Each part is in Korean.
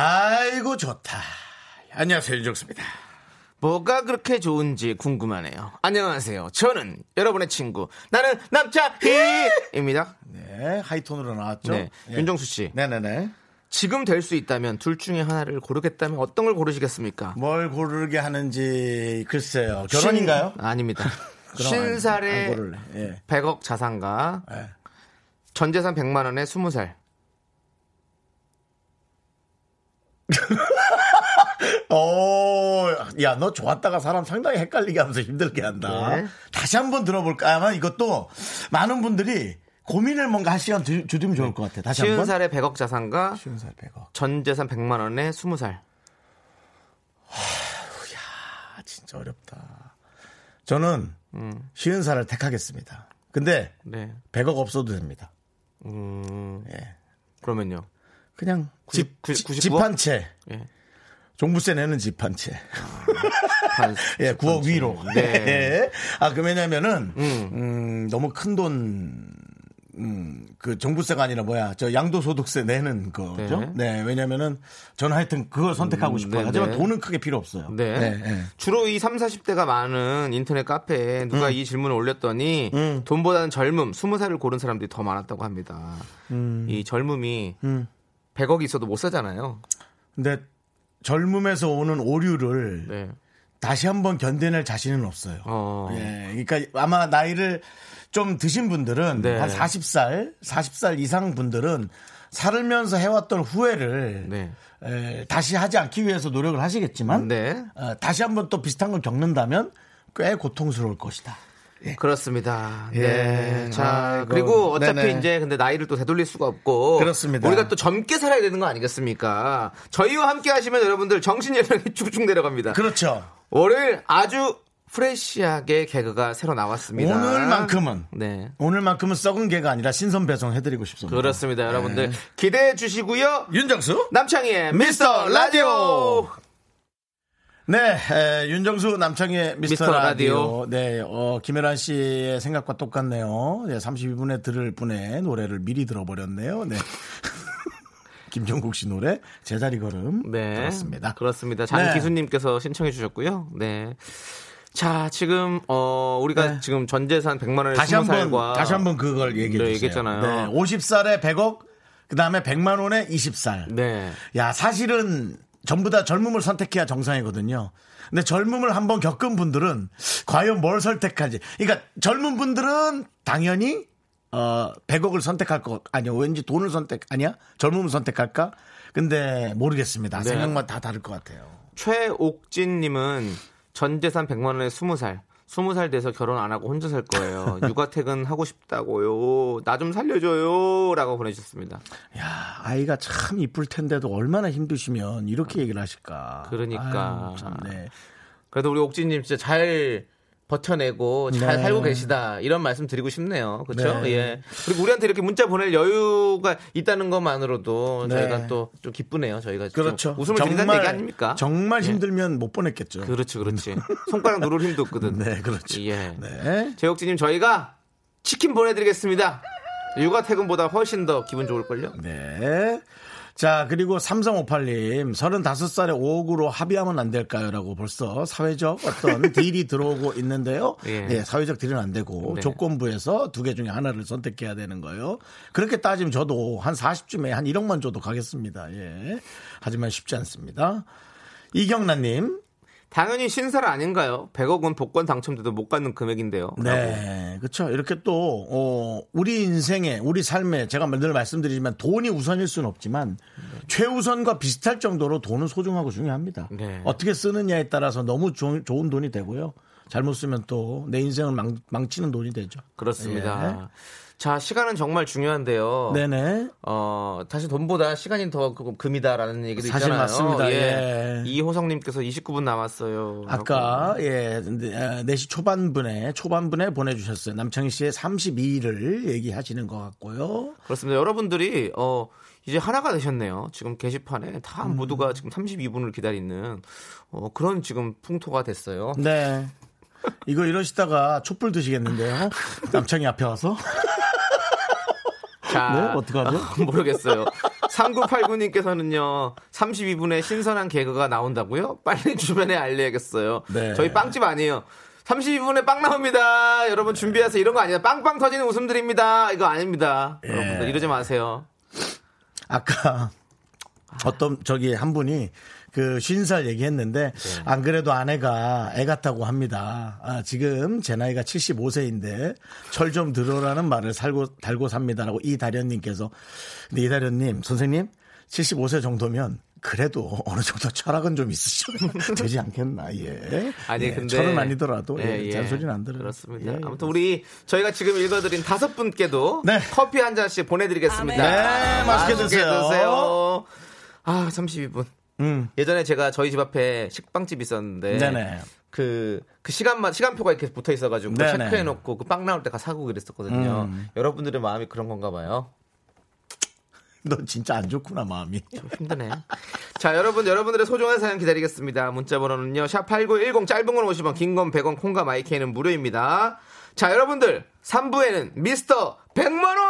아이고 좋다. 안녕하세요 윤정수입니다. 뭐가 그렇게 좋은지 궁금하네요. 안녕하세요. 저는 여러분의 친구 나는 남자희입니다. 네 하이톤으로 나왔죠. 네, 예. 윤정수 씨. 네네네. 지금 될 수 있다면 둘 중에 하나를 고르겠다면 어떤 걸 고르시겠습니까? 뭘 고르게 하는지 글쎄요. 결혼인가요? 신- 아닙니다. 그럼 안- 안 50살에 고를래. 예. 100억 자산가 예. 전 재산 100만 원에 20살. 오, 야, 너 좋았다가 사람 상당히 헷갈리게 하면서 힘들게 한다. 네. 다시 한번 들어볼까? 아마 이것도 많은 분들이 고민을 뭔가 할 시간 주- 주시면 좋을 것 같아. 다시 한번. 50살에 100억 자산가 쉬운 살 100억. 전 재산 100만 원에 20살. 아, 진짜 어렵다. 저는 음. 쉬운 살을 택하겠습니다. 근데 네. 100억 없어도 됩니다. 음. 예. 그러면요. 그냥 집, 구- 집, 99억? 집한 채. 예. 종부세 내는 집 한 채. 한 예, 9억 위로. 네. 예. 아, 그 왜냐면은, 음. 음, 너무 큰 돈, 음, 그 정부세가 아니라 뭐야, 저 양도소득세 내는 거죠. 네. 네. 왜냐면은 저는 하여튼 그걸 선택하고 음, 싶어요. 네, 하지만 네. 돈은 크게 필요 없어요. 네. 네. 주로 이 3, 40대가 많은 인터넷 카페에 음. 누가 이 질문을 올렸더니 돈보다는 젊음, 20살을 고른 사람들이 더 많았다고 합니다. 이 젊음이 음. 100억이 있어도 못 사잖아요. 근데 젊음에서 오는 오류를 네. 다시 한번 견뎌낼 자신은 없어요. 어. 예. 그러니까 아마 나이를 좀 드신 분들은 네. 한 40살, 40살 이상 분들은 살면서 해왔던 후회를 네. 에, 다시 하지 않기 위해서 노력을 하시겠지만 네. 어, 다시 한번 또 비슷한 걸 겪는다면 꽤 고통스러울 것이다. 그렇습니다. 예. 네. 자, 아이고. 그리고 어차피 네네. 이제 근데 나이를 또 되돌릴 수가 없고. 그렇습니다. 우리가 또 젊게 살아야 되는 거 아니겠습니까? 저희와 함께 하시면 여러분들 정신 연령이 쭉쭉 내려갑니다. 그렇죠. 월요일 아주 프레시하게 개그가 새로 나왔습니다. 오늘만큼은 네. 오늘만큼은 썩은 개가 아니라 신선 배송 해드리고 싶습니다. 그렇습니다. 여러분들 기대해 주시고요. 윤정수 남창희의 미스터 라디오. 네, 에, 윤정수 남창의 미스터, 미스터 라디오. 라디오. 네, 어, 김혜란 씨의 생각과 똑같네요. 네, 32분에 들을 분의 노래를 미리 들어버렸네요. 네. 김종국 씨 노래 제자리 걸음 네. 들었습니다. 그렇습니다. 네. 장기수님께서 신청해 주셨고요. 네. 자, 지금, 어, 우리가 네. 지금 전재산 100만 원의 다시 한번 20살과 다시 한번 그걸 얘기해 네. 얘기했잖아요. 네, 50살에 100억, 그다음에 100만 원에 20살. 네. 야, 사실은 전부 다 젊음을 선택해야 정상이거든요. 근데 젊음을 한번 겪은 분들은 과연 뭘 선택하지? 그러니까 젊은 분들은 당연히 어 100억을 선택할 거 아니야. 왠지 돈을 선택 아니야? 젊음을 선택할까? 근데 모르겠습니다. 네. 생각만 다 다를 것 같아요. 최옥진 님은 전 재산 100만 원에 20살. 20살 돼서 결혼 안 하고 혼자 살 거예요. 육아 퇴근 하고 싶다고요. 나 좀 살려줘요. 라고 보내주셨습니다. 야, 아이가 참 이쁠 텐데도 얼마나 힘드시면 이렇게 얘기를 하실까? 그러니까. 아유, 참, 네. 그래도 우리 옥진님 진짜 잘 버텨내고 잘 네. 살고 계시다. 이런 말씀 드리고 싶네요. 그렇죠? 네. 예. 그리고 우리한테 이렇게 문자 보낼 여유가 있다는 것만으로도 네. 저희가 또 좀 기쁘네요. 저희가 좀 그렇죠. 웃음을 드린다는 얘기 아닙니까? 정말 예. 힘들면 못 보냈겠죠. 그렇지, 그렇지. 손가락 누를 힘도 없거든. 네, 그렇죠. 예. 네. 제옥진님 저희가 치킨 보내드리겠습니다. 육아 퇴근보다 훨씬 더 기분 좋을걸요? 네. 자, 그리고 3358님, 35살에 5억으로 합의하면 안 될까요? 라고 벌써 사회적 어떤 딜이 들어오고 있는데요. 예. 네, 사회적 딜은 안 되고 네. 조건부에서 두 개 중에 하나를 선택해야 되는 거예요. 그렇게 따지면 저도 한 40쯤에 한 1억만 줘도 가겠습니다. 예. 하지만 쉽지 않습니다. 이경란님, 당연히 신설 아닌가요? 100억은 복권 당첨돼도 못 갖는 금액인데요. 네, 그렇죠. 이렇게 또 어, 우리 인생에 우리 삶에 제가 늘 말씀드리지만 돈이 우선일 수는 없지만 최우선과 비슷할 정도로 돈은 소중하고 중요합니다. 네. 어떻게 쓰느냐에 따라서 너무 조- 좋은 돈이 되고요. 잘못 쓰면 또 내 인생을 망, 망치는 돈이 되죠. 그렇습니다. 자, 시간은 정말 중요한데요. 네네. 어, 사실 돈보다 시간이 더 그- 금이다라는 얘기도 사실 있잖아요. 맞습니다. 예. 이호성님께서 29분 남았어요. 아까 예 4시 초반분에 초반분에 보내주셨어요. 남창희 씨의 32일을 얘기하시는 것 같고요. 그렇습니다. 여러분들이 어 이제 하나가 되셨네요. 지금 게시판에 다 음. 모두가 지금 32분을 기다리는 어, 그런 지금 풍토가 됐어요. 네. 이거 이러시다가 촛불 드시겠는데요? 남창희 앞에 와서? 자, 네, 어떡하죠? 모르겠어요. 3989님께서는요, 32분에 신선한 개그가 나온다고요? 빨리 주변에 알려야겠어요. 네. 저희 빵집 아니에요. 32분에 빵 나옵니다. 여러분 준비하세요. 이런 거 아니에요. 빵빵 터지는 웃음들입니다. 이거 아닙니다. 예. 여러분들 이러지 마세요. 아까 어떤 저기 한 분이 그쉰살 얘기했는데 안 그래도 아내가 애 같다고 합니다. 아, 지금 제 나이가 75세인데 철 좀 들어라는 말을 살고 달고 삽니다라고 이다련님께서 근데 이다련님 선생님 75세 정도면 그래도 어느 정도 철학은 좀 있으셔야 되지 않겠나 예. 아니 예, 근데 철은 아니더라도 예, 예, 예. 잔소리는 안 들어요. 그렇습니다. 예. 아무튼 우리 저희가 지금 읽어드린 다섯 분께도 네. 커피 한 잔씩 보내드리겠습니다. 네, 맛있게 드세요. 아 32분. 음. 예전에 제가 저희 집 앞에 식빵집 있었는데 네네. 그, 그 시간만, 시간표가 이렇게 붙어 있어가지고 그거 네네. 체크해 놓고 그 빵 나올 때 가 사고 그랬었거든요. 음. 여러분들의 마음이 그런 건가 봐요. 너 진짜 안 좋구나 마음이. 좀 힘드네. 자, 여러분, 여러분들의 소중한 사연 기다리겠습니다. 문자번호는요, 샵 8910, 짧은 건 50원, 긴 건 100원, 콩과 마이크는 무료입니다. 자, 여러분들, 3부에는 미스터 100만 원!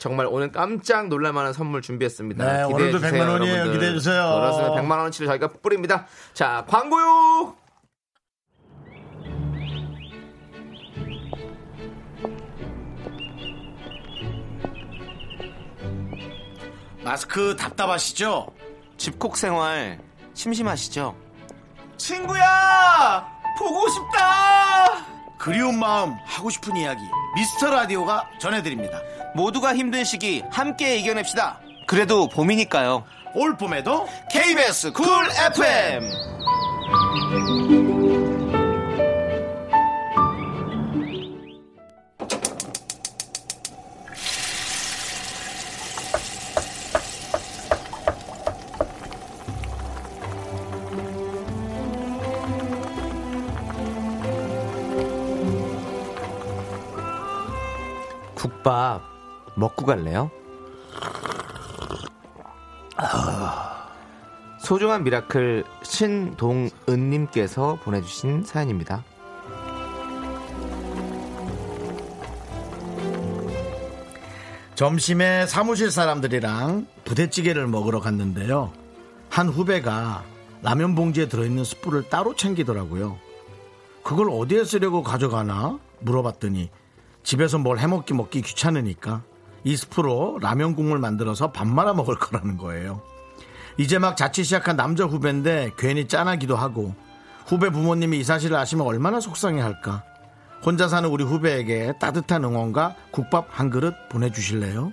정말 오늘 깜짝 놀랄만한 선물 준비했습니다. 네, 기대해 오늘도 주세요, 100만 원이에요. 여러분들. 기대해 주세요. 그렇습니다. 100만 원어치를 저희가 뿌립니다. 자, 광고요! 마스크 답답하시죠? 집콕 생활 심심하시죠? 친구야! 보고 싶다! 그리운 마음 하고 싶은 이야기 미스터 라디오가 전해드립니다. 모두가 힘든 시기 함께 이겨냅시다. 그래도 봄이니까요. 올 봄에도 KBS 쿨 FM! 국밥 먹고 갈래요? 소중한 miracle 신동은님께서 보내주신 사연입니다. 점심에 사무실 사람들이랑 부대찌개를 먹으러 갔는데요. 한 후배가 라면 봉지에 들어있는 스프를 따로 챙기더라고요. 그걸 어디에 쓰려고 가져가나 물어봤더니 집에서 뭘 해먹기 먹기 귀찮으니까 이 숯불로 라면 국물 만들어서 밥 말아 먹을 거라는 거예요. 이제 막 자취 시작한 남자 후배인데 괜히 짠하기도 하고 후배 부모님이 이 사실을 아시면 얼마나 속상해 할까. 혼자 사는 우리 후배에게 따뜻한 응원과 국밥 한 그릇 보내주실래요?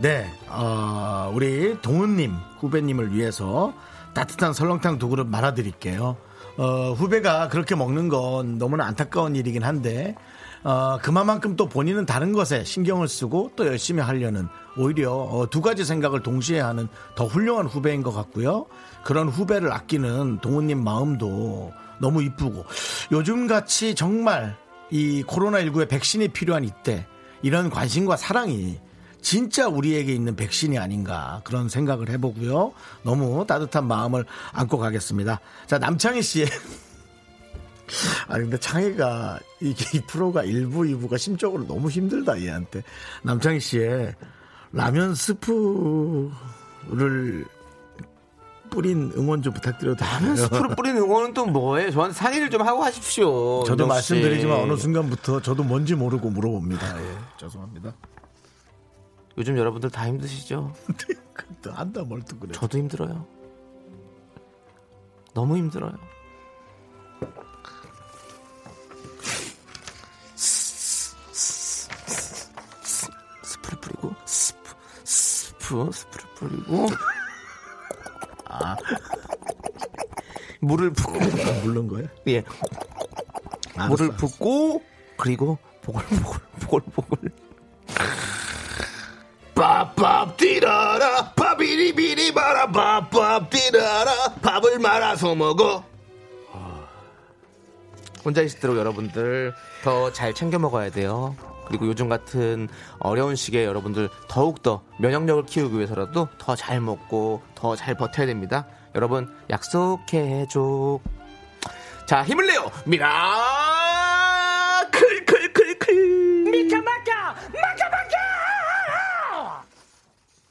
네, 어, 우리 동은님 후배님을 위해서 따뜻한 설렁탕 두 그릇 말아드릴게요. 어, 후배가 그렇게 먹는 건 너무나 안타까운 일이긴 한데 어, 그만큼 또 본인은 다른 것에 신경을 쓰고 또 열심히 하려는 오히려 어, 두 가지 생각을 동시에 하는 더 훌륭한 후배인 것 같고요. 그런 후배를 아끼는 동훈님 마음도 너무 이쁘고 요즘 같이 정말 이 코로나19의 백신이 필요한 이때 이런 관심과 사랑이 진짜 우리에게 있는 백신이 아닌가 그런 생각을 해보고요. 너무 따뜻한 마음을 안고 가겠습니다. 자, 남창희 씨의 아 근데 창희가 이게 이 프로가 1부, 2부가 심적으로 너무 힘들다 얘한테. 남창희 씨의 라면 스프를 뿌린 응원 좀 부탁드려도 될까요? 스프로 뿌리는 응원은 또 뭐예요? 저한테 상의를 좀 하고 하십시오. 저도. 말씀드리지만 어느 순간부터 저도 뭔지 모르고 물어봅니다. 예, 죄송합니다. 요즘 여러분들 다 힘드시죠? 또 한다 뭘또 그래. 저도 힘들어요. 너무 힘들어요. 스프를 뿌리고 스프 스프 스프를 뿌리고 물을 붓고 물른 거예요? 예 알았어, 물을. 붓고 그리고 보글보글 보글보글 밥밥 뛰라라 밥이리비리 마라 밥밥 뛰라라 밥을 말아서 먹어 혼자 있을수록 여러분들 더 잘 챙겨 먹어야 돼요. 그리고 요즘 같은 어려운 시기에 여러분들 더욱더 면역력을 키우기 위해서라도 더 잘 먹고 더 잘 버텨야 됩니다. 여러분 약속해줘. 자 힘을 내요 미라클클클클 미카 마카 마카 마카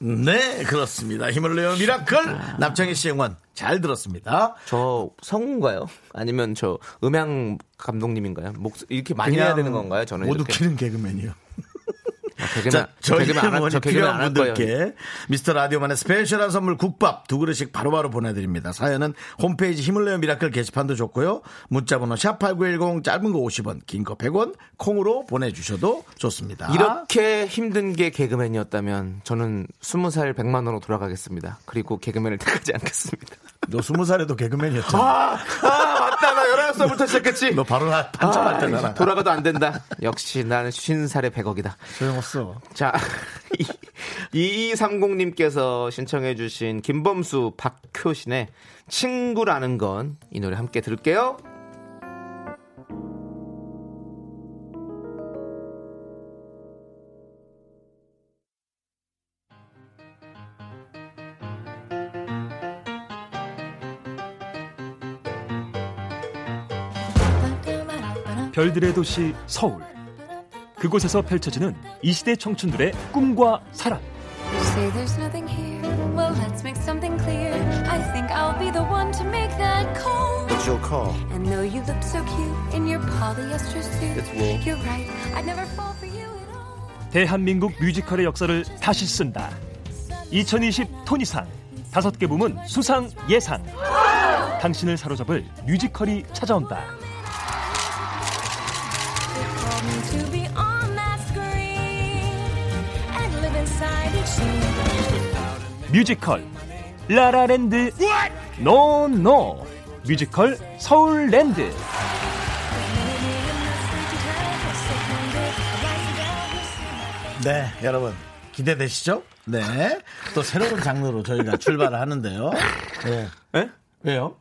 네, 그렇습니다. 힘을 내요 미라클 남창희 씨 응원 잘 들었습니다. 저 성우인가요? 아니면 저 음향 감독님인가요? 목 이렇게 많이 해야 되는 건가요? 저는 못 이렇게 웃기는 개그맨이요. 아, 자, 저희 개그맨 안 할- 저 응원이 개그맨 필요한. 분들께 미스터 라디오만의 special한 선물 국밥 두 그릇씩 바로바로 보내드립니다. 사연은 홈페이지 힘을 내요 miracle 게시판도 좋고요. 문자번호 샵8910 짧은 거 50원, 긴 거 100원 콩으로 보내주셔도 좋습니다. 이렇게 힘든 게 개그맨이었다면 저는 20살 100만 원으로 돌아가겠습니다. 그리고 개그맨을 택하지 않겠습니다. 너 스무 살에도 개그맨이었잖아. 아, 아 맞다. 나 11살부터 시작했지. 너 바로 나 아, 때잖아. 돌아가도 안 된다. 역시 나는 50살에 100억이다. 소용없어. 자, 2230님께서 신청해주신 김범수 박효신의 친구라는 건 이 노래 함께 들을게요. 별들의 도시 서울. 그곳에서 펼쳐지는 이 시대 청춘들의 꿈과 사랑. Say there's nothing here. Well, let's make something clear. I think I'll be the one to make that call. What's your call? And though you look so cute in your polyester suit, It's wool. you're right. I'd never fall for you at all. 대한민국 뮤지컬의 역사를 다시 쓴다. 2020 토니상 다섯 개 부문 수상 예상. 당신을 사로잡을 뮤지컬이 찾아온다. 뮤지컬 라라랜드 no no 뮤지컬 서울랜드 네, 여러분 기대되시죠? 네. 또 새로운 장르로 저희가 출발을 하는데요. 네. 예? 왜요?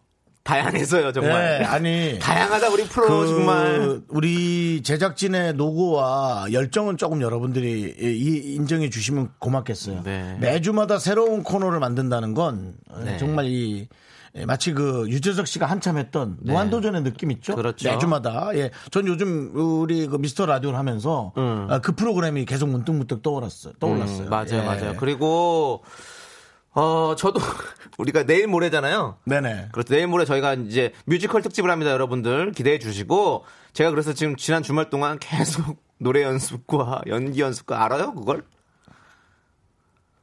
다양해서요, 정말. 네, 아니. 다양하다, 우리 프로, 그 정말. 우리 제작진의 노고와 열정은 조금 여러분들이 이- 인정해 주시면 고맙겠어요. 네. 매주마다 새로운 코너를 만든다는 건 네. 정말 이 예, 마치 그 유재석 씨가 한참 했던 무한도전의 느낌 있죠? 네. 그렇죠. 매주마다. 예. 전 요즘 우리 그 미스터 라디오를 하면서 아, 그 프로그램이 계속 문득문득 떠올랐어요. 떠올랐어요. 음, 맞아요, 예. 맞아요. 그리고, 어, 저도, 우리가 내일 모레잖아요. 네네. 그렇죠. 내일 모레 저희가 이제 뮤지컬 특집을 합니다, 여러분들. 기대해 주시고. 제가 그래서 지금 지난 주말 동안 계속 노래 연습과 연기 연습과 알아요, 그걸?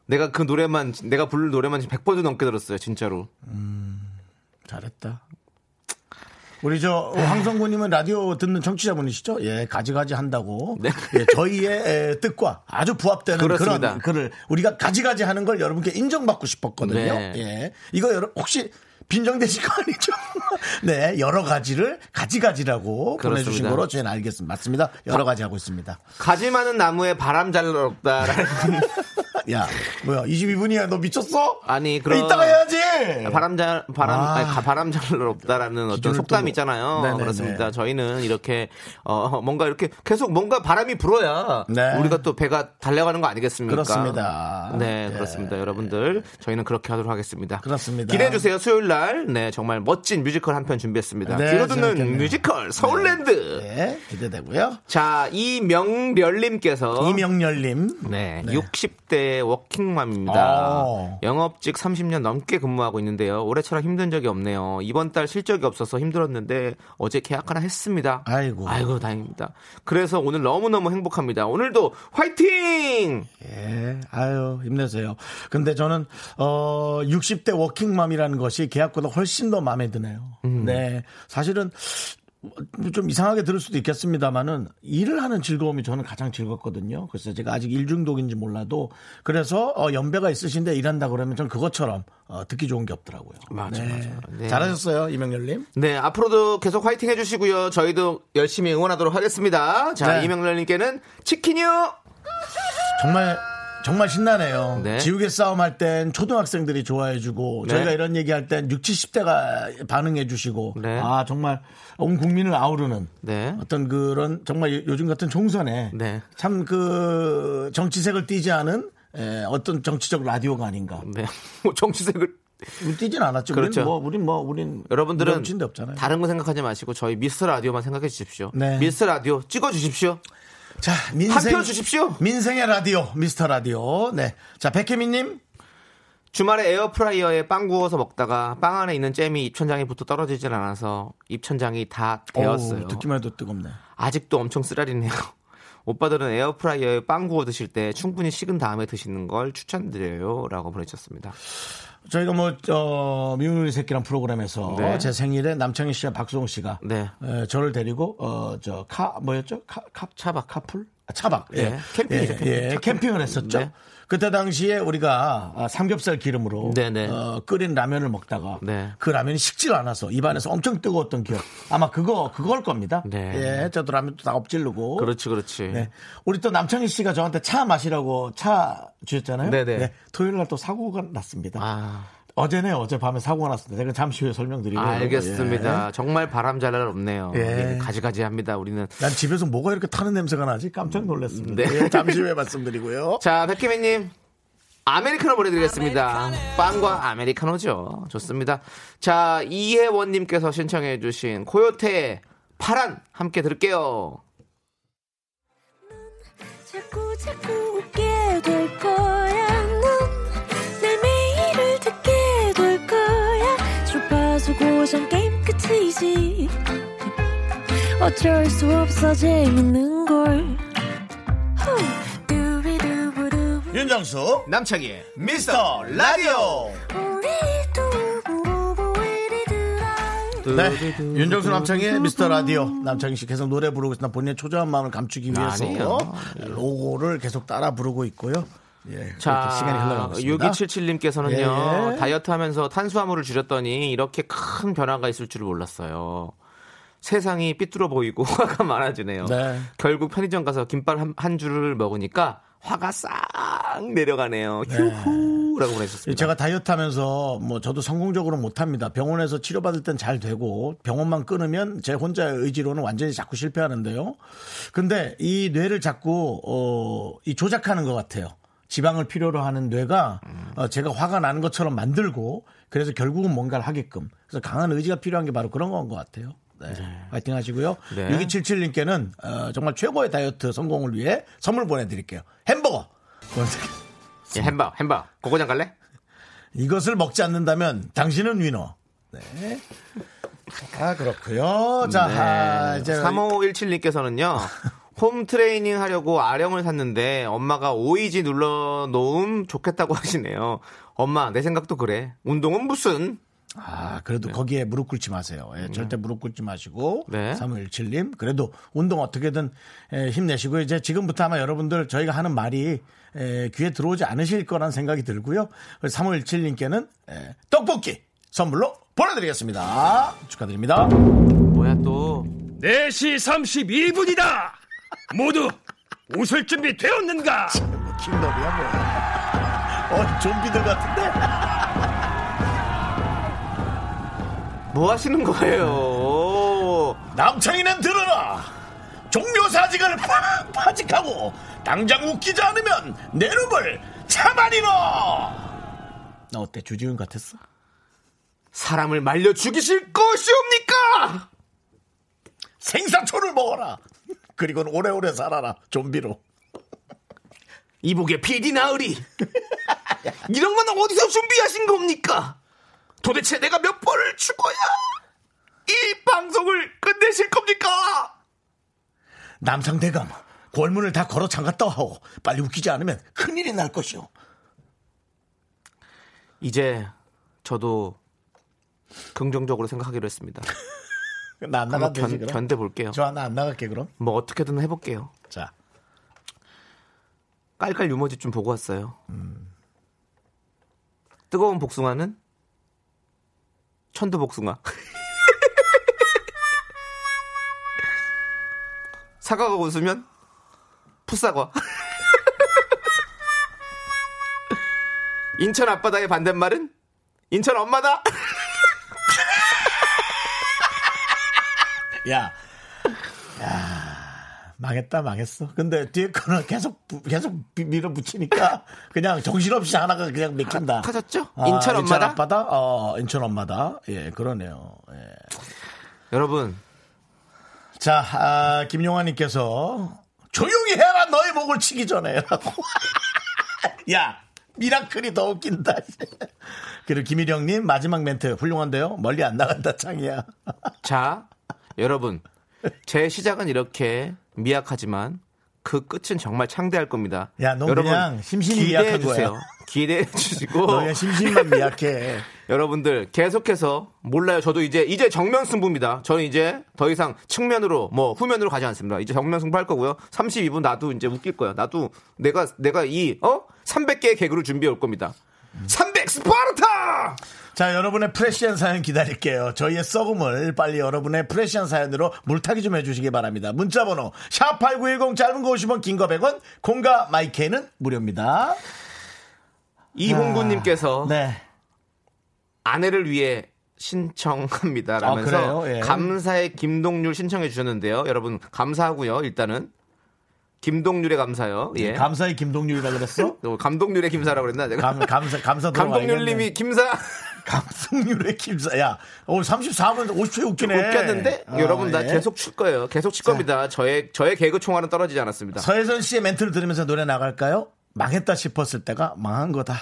내가 그 노래만, 내가 부를 노래만 지금 100번도 넘게 들었어요, 진짜로. 잘했다. 우리 저 황성구님은 라디오 듣는 청취자분이시죠? 예, 가지가지 한다고. 네. 예, 저희의 에, 뜻과 아주 부합되는 그렇습니다. 그런 글을 우리가 가지가지 하는 걸 여러분께 인정받고 싶었거든요. 네. 예, 이거 여러 혹시 빈정되신 거 아니죠? 네, 여러 가지를 가지가지라고 보내주신 그렇습니다. 거로 저희는 알겠습니다. 맞습니다. 여러 가지 하고 있습니다. 가지 많은 나무에 바람 잘 없다라는. 야, 뭐야, 22분이야. 너 미쳤어? 아니, 그런. 이따가 해야지! 바람 잘 바람 아. 아니, 가- 바람 잘 없다라는 어떤 속담이 또- 있잖아요. 네네네. 그렇습니다. 저희는 이렇게 어 뭔가 이렇게 계속 뭔가 바람이 불어야 네. 우리가 또 배가 달려가는 거 아니겠습니까? 그렇습니다. 네, 예. 그렇습니다. 여러분들 저희는 그렇게 하도록 하겠습니다. 그렇습니다. 기대해 주세요. 수요일 날 네, 정말 멋진 뮤지컬 한 편 준비했습니다. 네, 귀로 듣는 재밌겠네요. 뮤지컬 서울랜드. 네, 기대되고요. 자, 이명렬님께서 이명렬님. 네, 60대 워킹맘입니다. 어. 영업직 30년 넘게 근무하고 있는데요. 올해처럼 힘든 적이 없네요. 이번 달 실적이 없어서 힘들었는데 어제 계약 하나 했습니다. 아이고. 아이고 다행입니다. 그래서 오늘 너무너무 행복합니다. 오늘도 화이팅! 예, 아유, 힘내세요. 근데 저는, 어, 60대 워킹맘이라는 것이 계약보다 훨씬 더 마음에 드네요. 음. 네. 사실은, 좀 이상하게 들을 수도 있겠습니다만은 일을 하는 즐거움이 저는 가장 즐겁거든요. 그래서 제가 아직 일 중독인지 몰라도 그래서 어, 연배가 있으신데 일한다 그러면 전 그것처럼 어, 듣기 좋은 게 없더라고요. 맞아, 맞아. 네. 잘하셨어요, 이명렬님. 네, 앞으로도 계속 화이팅 해주시고요. 저희도 열심히 응원하도록 하겠습니다. 자, 네. 이명렬님께는 치킨이요. 정말 정말 신나네요. 네. 지우개 싸움 할 땐 초등학생들이 좋아해주고 네. 저희가 이런 얘기 할 땐 6, 70대가 반응해주시고 네. 아 정말 온 국민을 아우르는 네. 어떤 그런 정말 요- 요즘 같은 총선에 네. 참그 정치색을 띠지 않은 에, 어떤 정치적 라디오가 아닌가. 네. 뭐 정치색을 띠진 않았죠. 그렇죠. 우린 뭐 우린 뭐 우린 여러분들은. 다른 거 생각하지 마시고 저희 미스터 라디오만 생각해 주십시오. 네. 미스터 라디오 찍어 주십시오. 자 민생 한표 주십시오. 민생의 라디오 미스터 라디오. 네. 자 백혜민님. 주말에 에어프라이어에 빵 구워서 먹다가 빵 안에 있는 잼이 입천장에 붙어 떨어지질 않아서 입천장이 다 데었어요. 어우, 듣기만 해도 뜨겁네. 아직도 엄청 쓰라리네요. 오빠들은 에어프라이어에 빵 구워 드실 때 충분히 식은 다음에 드시는 걸 추천드려요. 라고 보내주셨습니다. 저희가 뭐, 어, 미운 우리 새끼란 프로그램에서 네. 제 생일에 남창희 씨와 박수홍 씨가 네. 에, 저를 데리고, 어, 저, 카, 뭐였죠? 카, 카, 차박, 카풀? 아, 차박. 예. 네, 캠핑이죠, 예, 예, 캠핑을 했었죠. 네. 그때 당시에 우리가 아, 삼겹살 기름으로 네, 네. 어, 끓인 라면을 먹다가 네. 그 라면이 식질 않아서 입안에서 엄청 뜨거웠던 기억. 아마 그거 그걸 겁니다. 네. 예, 저도 라면도 다 엎질르고. 그렇지, 그렇지. 네. 우리 또 남창희 씨가 저한테 차 마시라고 차 주셨잖아요. 네네. 토요일 날 또 사고가 났습니다. 아, 어제네 어젯밤에 사고가 났습니다. 제가 잠시 후에 설명드리고요. 알겠습니다. 예. 정말 바람 잘 날 없네요. 예. 예, 가지가지 합니다. 우리는. 난 집에서 뭐가 이렇게 타는 냄새가 나지? 깜짝 놀랐습니다. 네. 예, 잠시 후에 말씀드리고요. 자, 백희민님. 아메리카노 보내드리겠습니다. 빵과 아메리카노죠. 좋습니다. 자, 이혜원님께서 신청해주신 코요태의 파란 함께 들을게요. 자꾸 자꾸 웃게 될 거야. 고정 게임 끝이지. 어쩔 수 없어 재밌는 걸. 윤정수 남창희의 미스터 라디오. 네. 윤정수 남창의 미스터 라디오. 남창희 씨 계속 노래 부르고 있으나 본인의 초조한 마음을 감추기 위해서 아니에요. 로고를 계속 따라 부르고 있고요. 예. 자, 시간이 흘러가고 있습니다. 6277님께서는요, 예, 예. 다이어트 하면서 탄수화물을 줄였더니 이렇게 큰 변화가 있을 줄을 몰랐어요. 세상이 삐뚤어 보이고 화가 많아지네요. 네. 결국 편의점 가서 김밥 한, 한 줄을 먹으니까 화가 싹 내려가네요. 휴후라고 보내셨습니다. 제가 다이어트 하면서 뭐 저도 성공적으로 못 합니다. 병원에서 치료받을 땐 잘 되고 병원만 끊으면 제 혼자의 의지로는 완전히 자꾸 실패하는데요. 근데 이 뇌를 자꾸 어, 이 조작하는 것 같아요. 지방을 필요로 하는 뇌가 어, 제가 화가 나는 것처럼 만들고 그래서 결국은 뭔가를 하게끔 그래서 강한 의지가 필요한 게 바로 그런 건 것 같아요. 네. 파이팅 하시고요. 네. 6277님께는 어, 정말 최고의 다이어트 성공을 위해 선물 보내드릴게요. 햄버거! 예, 햄버거, 햄버거. 고고장 갈래? 이것을 먹지 않는다면 당신은 위너. 네. 아, 그렇고요 자, 아, 이제 3517님께서는요. 홈 트레이닝 하려고 아령을 샀는데 엄마가 오이지 눌러 놓음 좋겠다고 하시네요. 엄마, 내 생각도 그래. 운동은 무슨? 아, 그래도 거기에 무릎 꿇지 마세요. 예, 절대 무릎 꿇지 마시고. 네. 3517님. 그래도 운동 어떻게든 에, 힘내시고 이제 지금부터 아마 여러분들 저희가 하는 말이 에, 귀에 들어오지 않으실 거란 생각이 들고요. 3517님께는 떡볶이 선물로 보내드리겠습니다. 축하드립니다. 뭐야 또. 4시 32분이다. 모두 웃을 준비 되었는가? 킹덤이야, 뭐야. 어, 좀비들 같은데? 뭐 하시는 거예요? 남창이는 들어라 종묘 사직을 파, 파직하고 당장 웃기지 않으면 내 놈을 차마리노 나 어때 주지훈 같았어? 사람을 말려 죽이실 것이옵니까? 생사초를 먹어라 그리고는 오래오래 살아라 좀비로 이복의 PD 나으리. 이런 건 어디서 준비하신 겁니까? 도대체 내가 몇 번을 죽어야 이 방송을 끝내실 겁니까? 남상대감 골문을 다 걸어 잠갔다 하고 빨리 웃기지 않으면 큰일이 날 것이오 이제 저도 긍정적으로 생각하기로 했습니다. 나 안 나가도 되지 견, 그럼? 견뎌 볼게요. 저 하나 안 나갈게 그럼. 뭐 어떻게든 해볼게요. 자, 깔깔 유머지 좀 보고 왔어요. 뜨거운 복숭아는 천도 복숭아. 사과가 웃으면 풋사과. 인천 앞바다의 반대말은 인천 엄마다. 야, 야, 망했다 망했어. 근데 뒤에 거는 계속 부- 계속 비- 밀어붙이니까 그냥 정신없이 하나가 그냥 맥힌다. 터졌죠? 아, 인천 엄마다? 앞바다? 어, 인천 엄마다. 예, 그러네요. 예. 여러분 자, 아, 김용환님께서 조용히 해라 너의 목을 치기 전에 라고. 야, 미라클이 더 웃긴다. 그리고 김일영님 마지막 멘트 훌륭한데요. 멀리 안 나간다 창이야. 자, 여러분. 제 시작은 이렇게 미약하지만 그 끝은 정말 창대할 겁니다. 야, 넌 여러분, 그냥 심신이 기대해. 주세요. 기대해 주시고 너 그냥 심심만 미약해. 여러분들 계속해서 몰라요. 저도 이제 이제 정면 승부입니다. 저는 이제 더 이상 측면으로 뭐 후면으로 가지 않습니다. 이제 정면 승부 할 거고요. 32분 나도 이제 웃길 거야. 나도 내가 내가 이 어? 300개의 개그를 준비해 올 겁니다. 300 스파르타! 자, 여러분의 fresh한 사연 기다릴게요. 저희의 썩음을 빨리 여러분의 fresh한 사연으로 물타기 좀 해주시기 바랍니다. 문자번호 샵8910 짧은 거 50원 긴 거 100원 콩과 마이케이는 무료입니다. 이홍구님께서 네. 아내를 위해 신청합니다. 라면서 아, 그래요? 예. 감사의 김동률 신청해 주셨는데요. 여러분 감사하고요. 일단은 김동률의 감사요. 예. 감사의 김동률이라 그랬어? 또 감동률의 김사라고 그랬나 제가? 감, 감사, 감사 감동률님이 김사 감성률의 김사. 야, 오, 34분 50초에 웃기네. 웃겼는데 아, 여러분 나 예. 계속 칠 거예요. 계속 칠 겁니다. 저의 저의 개그 총알은 떨어지지 않았습니다. 서혜선 씨의 멘트를 들으면서 노래 나갈까요? 망했다 싶었을 때가 망한 거다.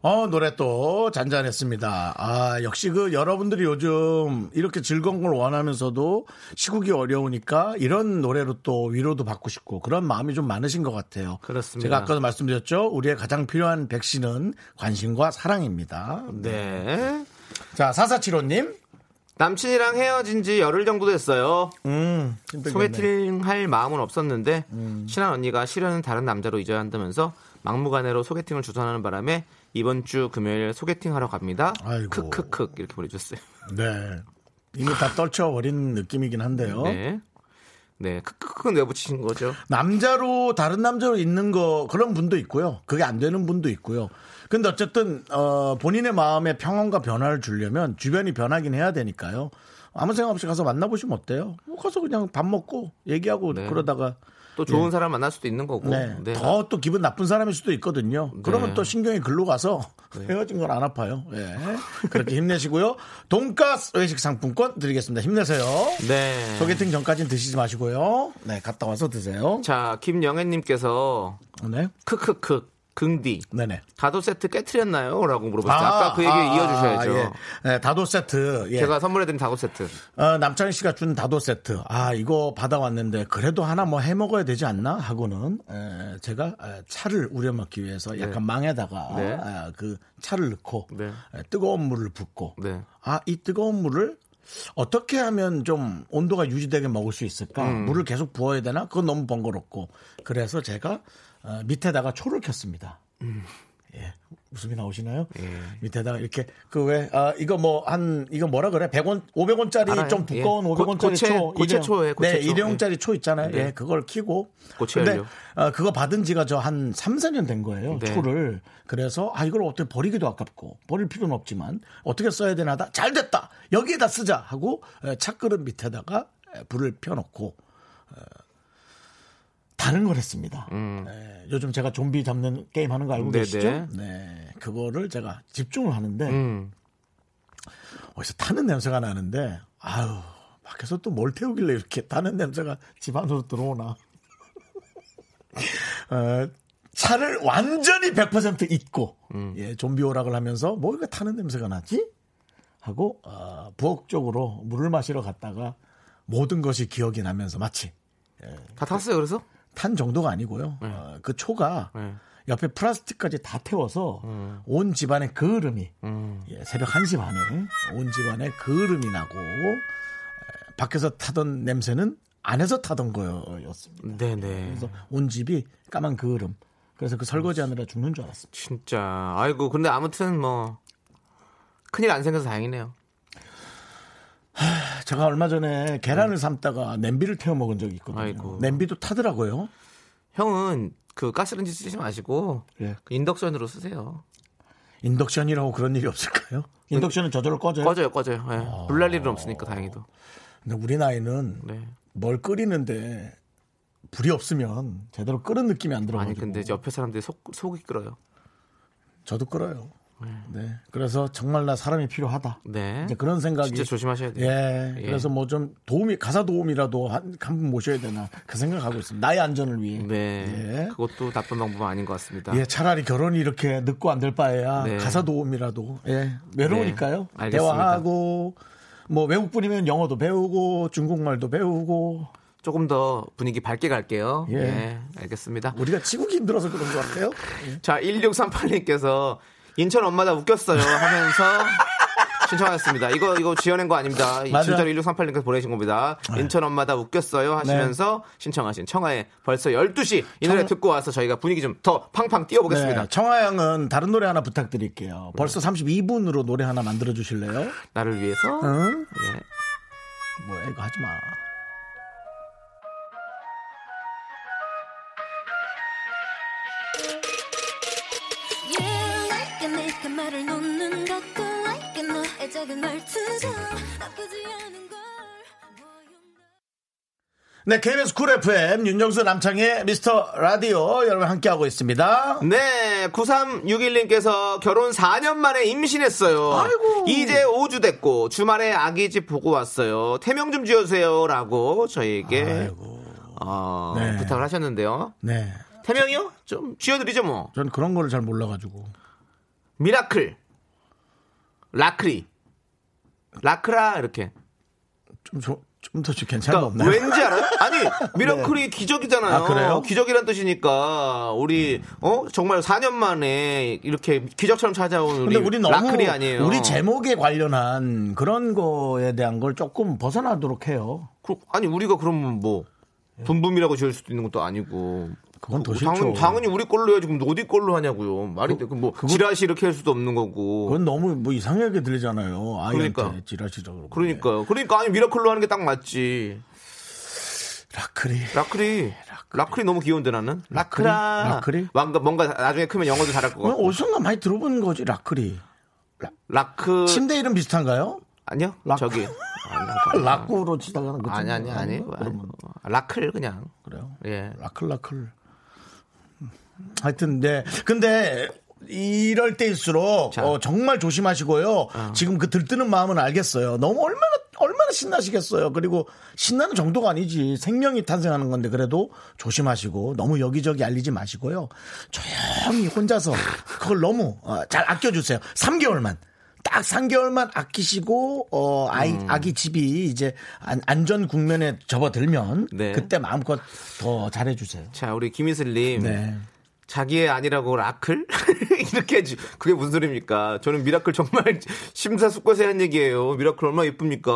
어, 노래 또 잔잔했습니다. 아, 역시 그 여러분들이 요즘 이렇게 즐거운 걸 원하면서도 시국이 어려우니까 이런 노래로 또 위로도 받고 싶고 그런 마음이 좀 많으신 것 같아요. 그렇습니다. 제가 아까도 말씀드렸죠. 우리의 가장 필요한 백신은 관심과 사랑입니다. 네. 자, 4475님. 남친이랑 헤어진 지 열흘 정도 됐어요. 음. 소개팅 할 마음은 없었는데 음. 친한 언니가 실현은 다른 남자로 잊어야 한다면서 막무가내로 소개팅을 주선하는 바람에 이번 주 금요일 소개팅 하러 갑니다. 아이고. 크크크 이렇게 보내줬어요. 네. 이미 다 떨쳐버린 느낌이긴 한데요. 네. 네, 크크크는 왜 붙이신 거죠? 남자로 다른 남자로 있는 거 그런 분도 있고요. 그게 안 되는 분도 있고요. 근데 어쨌든 어, 본인의 마음에 평온과 변화를 주려면 주변이 변하긴 해야 되니까요. 아무 생각 없이 가서 만나보시면 어때요? 뭐 가서 그냥 밥 먹고 얘기하고 네. 그러다가 또 좋은 사람 만날 수도 있는 거고. 네. 네. 더또 기분 나쁜 사람일 수도 있거든요. 그러면 네. 또 신경이 글로 가서 헤어진 건 안 아파요. 예. 그렇게 힘내시고요. 돈가스 외식 상품권 드리겠습니다. 힘내세요. 네. 소개팅 전까지는 드시지 마시고요. 네, 갔다 와서 드세요. 자, 김영애님께서 네. 크크크 긍디 네네. 다도 세트 깨트렸나요? 라고 물어봤어요. 아, 까그 얘기 이어주셔야죠. 예. 네, 다도 세트. 예. 제가 선물해드린 다도 세트. 어, 남창희 씨가 준 다도 세트. 아, 이거 받아왔는데 그래도 하나 뭐 해 먹어야 되지 않나 하고는 에, 제가 에, 차를 우려 먹기 위해서 약간 망에다가 네. 에, 그 차를 넣고 네. 에, 뜨거운 물을 붓고 네. 아, 이 뜨거운 물을 어떻게 하면 좀 온도가 유지되게 먹을 수 있을까? 음. 물을 계속 부어야 되나? 그건 너무 번거롭고. 그래서 제가 어, 밑에다가 초를 켰습니다. 음. 예. 웃음이 나오시나요? 예. 밑에다가 이렇게 그 왜 아, 이거 뭐 한 이거 뭐라 그래? 100원 500원짜리 알아요. 좀 두꺼운 예. 500원짜리 고- 고체- 초 고체 일회용- 초에 고체 네, 초. 일회용짜리 초 있잖아요. 네. 예, 그걸 키고 고체 근데. 어, 그거 받은 지가 저 한 3, 4년 된 거예요. 네. 초를. 그래서 아 이걸 어떻게 버리기도 아깝고 버릴 필요는 없지만 어떻게 써야 되나 하다 잘 됐다. 여기에다 쓰자 하고 에, 차그릇 밑에다가 에, 불을 펴 놓고 어, 다른 걸 했습니다. 에, 요즘 제가 좀비 잡는 게임 하는 거 알고 음. 네네. 계시죠? 네. 그거를 제가 집중을 하는데 음. 어디서 타는 냄새가 나는데 아유 밖에서 또 뭘 태우길래 이렇게 타는 냄새가 집 안으로 들어오나 어, 차를 완전히 100% 잊고 예, 좀비 오락을 하면서 뭐 이거 타는 냄새가 나지 하고 어, 부엌 쪽으로 물을 마시러 갔다가 모든 것이 기억이 나면서 마치 다 탔어요, 그래서? 탄 정도가 아니고요 어, 그 초가 네. 옆에 플라스틱까지 다 태워서 온 집안의 그을음이 예, 새벽 1시 반에 온 집안의 그을음이 나고 에, 밖에서 타던 냄새는 안에서 타던 거였습니다. 네네. 그래서 온 집이 까만 그을음. 그래서 그 설거지 하느라 죽는 줄 알았습니다. 진짜. 아이고, 근데 아무튼 뭐, 큰일 안 생겨서 다행이네요. 제가 얼마 전에 계란을 삶다가 냄비를 태워 먹은 적이 있거든요. 아이고. 냄비도 타더라고요. 형은 그 가스레인지 쓰지 마시고, 예. 그 인덕션으로 쓰세요. 인덕션이라고 그런 일이 없을까요? 인덕션은 저절로 꺼져요. 꺼져요, 꺼져요. 예. 불날 일은 없으니까 다행히도. 근데 우리 나이는 네. 뭘 끓이는데 불이 없으면 제대로 끓은 느낌이 안 아니, 들어가지고 근데 옆에 사람들이 속, 속이 끓어요. 저도 끓어요. 네. 그래서 정말 나 사람이 필요하다. 네. 이제 그런 생각이 진짜 조심하셔야 돼요. 예. 예. 그래서 뭐 좀 도움이 가사 도움이라도 한분 모셔야 되나 그 생각하고 있습니다. 나의 안전을 위해. 네. 예. 그것도 나쁜 방법은 아닌 것 같습니다. 예, 차라리 결혼이 이렇게 늦고 안 될 바에야 네. 가사 도움이라도 예, 외로우니까요. 네, 알겠습니다. 대화하고 뭐 외국분이면 영어도 배우고 중국말도 배우고 조금 더 분위기 밝게 갈게요. 예. 예. 알겠습니다. 우리가 치국이 힘들어서 그런 것 같아요. 자, 1638님께서 인천 엄마다 웃겼어요 하면서 신청하셨습니다. 이거, 이거 지어낸 거 아닙니다. 이 맞아요. 진짜로 1638님께서 보내신 겁니다. 인천 엄마다 웃겼어요 하시면서 신청하신 청하의 벌써 12시 이 노래 청- 듣고 와서 저희가 분위기 좀 더 팡팡 띄워보겠습니다. 네, 청하양은 다른 노래 하나 부탁드릴게요. 벌써 32분으로 노래 하나 만들어 주실래요? 나를 위해서. 응? 예. 뭐야 이거 하지 마. 말을 놓는 것도 like 너의 작은 말투도 나쁘지 않은 걸 네, KBS 쿨 FM 윤정수 남창의 미스터 라디오 여러분 함께하고 있습니다. 네, 9361님께서 결혼 4년 만에 임신했어요. 이제 5주 됐고 주말에 아기 집 보고 왔어요. 태명 좀 지어주세요라고 저희에게 아이고. 어, 네. 부탁을 하셨는데요. 네. 태명이요? 좀 지어드리죠 뭐. 전 그런 거를 잘 몰라가지고. miracle, 라클이, 라클아 이렇게. 좀, 좀더 괜찮은 거 그러니까 없나요? 왠지 알아요? 아니 miracle이 기적이잖아요. 아, 그래요? 기적이란 뜻이니까 우리 어 정말 4년 만에 이렇게 기적처럼 찾아온 우리 우리 라클이 아니에요. 우리 제목에 관련한 그런 거에 대한 걸 조금 벗어나도록 해요. 그- 아니 우리가 그러면 뭐 분분이라고 지을 수도 있는 것도 아니고 그건 더 당연히, 싫죠. 당연히 우리 걸로 해야지 그럼 어디 걸로 하냐고요 말이 돼. 그럼 뭐 지라시 이렇게 할 수도 없는 거고 그건 너무 뭐 이상하게 들리잖아요. 아이한테 그러니까. 지라시라고. 그러니까요 그러니까 아니 miracle로 하는 게 딱 맞지 라클이. 라클이 라클이 너무 귀여운데 나는 라클아 라클이? 뭔가, 뭔가 나중에 크면 영어도 잘할 것 그건 같고 어디선가 많이 들어보는 거지 라클이. 라크 침대 이름 비슷한가요? 아니요 락- 저기 아니, 라꾸로 치다가는 그 아니 아니 아니? 그러면 라클 그냥 그래요. 예 라클 라클. 하여튼 네. 근데 이럴 때일수록 자. 어, 정말 조심하시고요. 지금 그 들뜨는 마음은 알겠어요. 너무 얼마나 얼마나 신나시겠어요. 그리고 신나는 정도가 아니지 생명이 탄생하는 건데 그래도 조심하시고 너무 여기저기 알리지 마시고요. 조용히 혼자서 그걸 너무 어, 잘 아껴주세요. 3개월만. 딱 3개월만 아끼시고 어 아이 아기 집이 이제 안, 안전 국면에 접어들면 네. 그때 마음껏 더 잘해주세요. 자, 우리 김희슬님. 네. 자기의 아니라고 라클? 이렇게 해주, 그게 무슨 소리입니까? 저는 miracle 정말 심사숙고해서 한 얘기예요. miracle 얼마나 예쁩니까?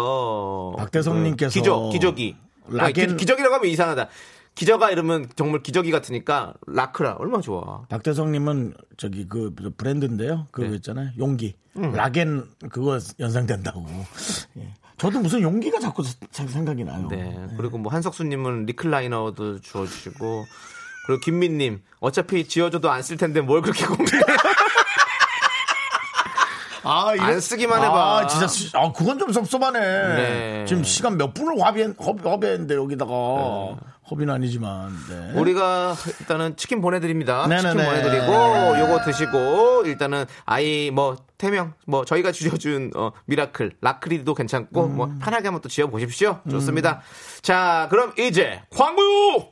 박대성님께서 기적, 기적이. 아니, 락앤- 기, 기적이라고 하면 이상하다. 기적아 이러면 정말 기적이 같으니까 라클아 얼마나 좋아. 박대성님은 저기 그 브랜드인데요. 그거 네. 있잖아요. 용기. 음. 락앤 그거 연상된다고. 예. 저도 무슨 용기가 자꾸 자- 생각이 나요. 네. 그리고 뭐 한석수님은 리클라이너도 지어주시고 그리고 김민님 어차피 지어줘도 안 쓸 텐데 뭘 그렇게 고민해? 아, 이거- 안 쓰기만 해봐. 아, 진짜, 시- 아, 그건 좀 섭섭하네. 네. 지금 시간 몇 분을 허비, 허비했는데, 여기다가. 허비는 아니지만, 네. 우리가 일단은 치킨 보내드립니다. 치킨 네네네. 보내드리고 요거 드시고 일단은 아이 뭐 태명 뭐 저희가 지어준 어, miracle 라클이도 괜찮고 음. 뭐 편하게 한번 또 지어 보십시오. 좋습니다. 자 그럼 이제 광고요.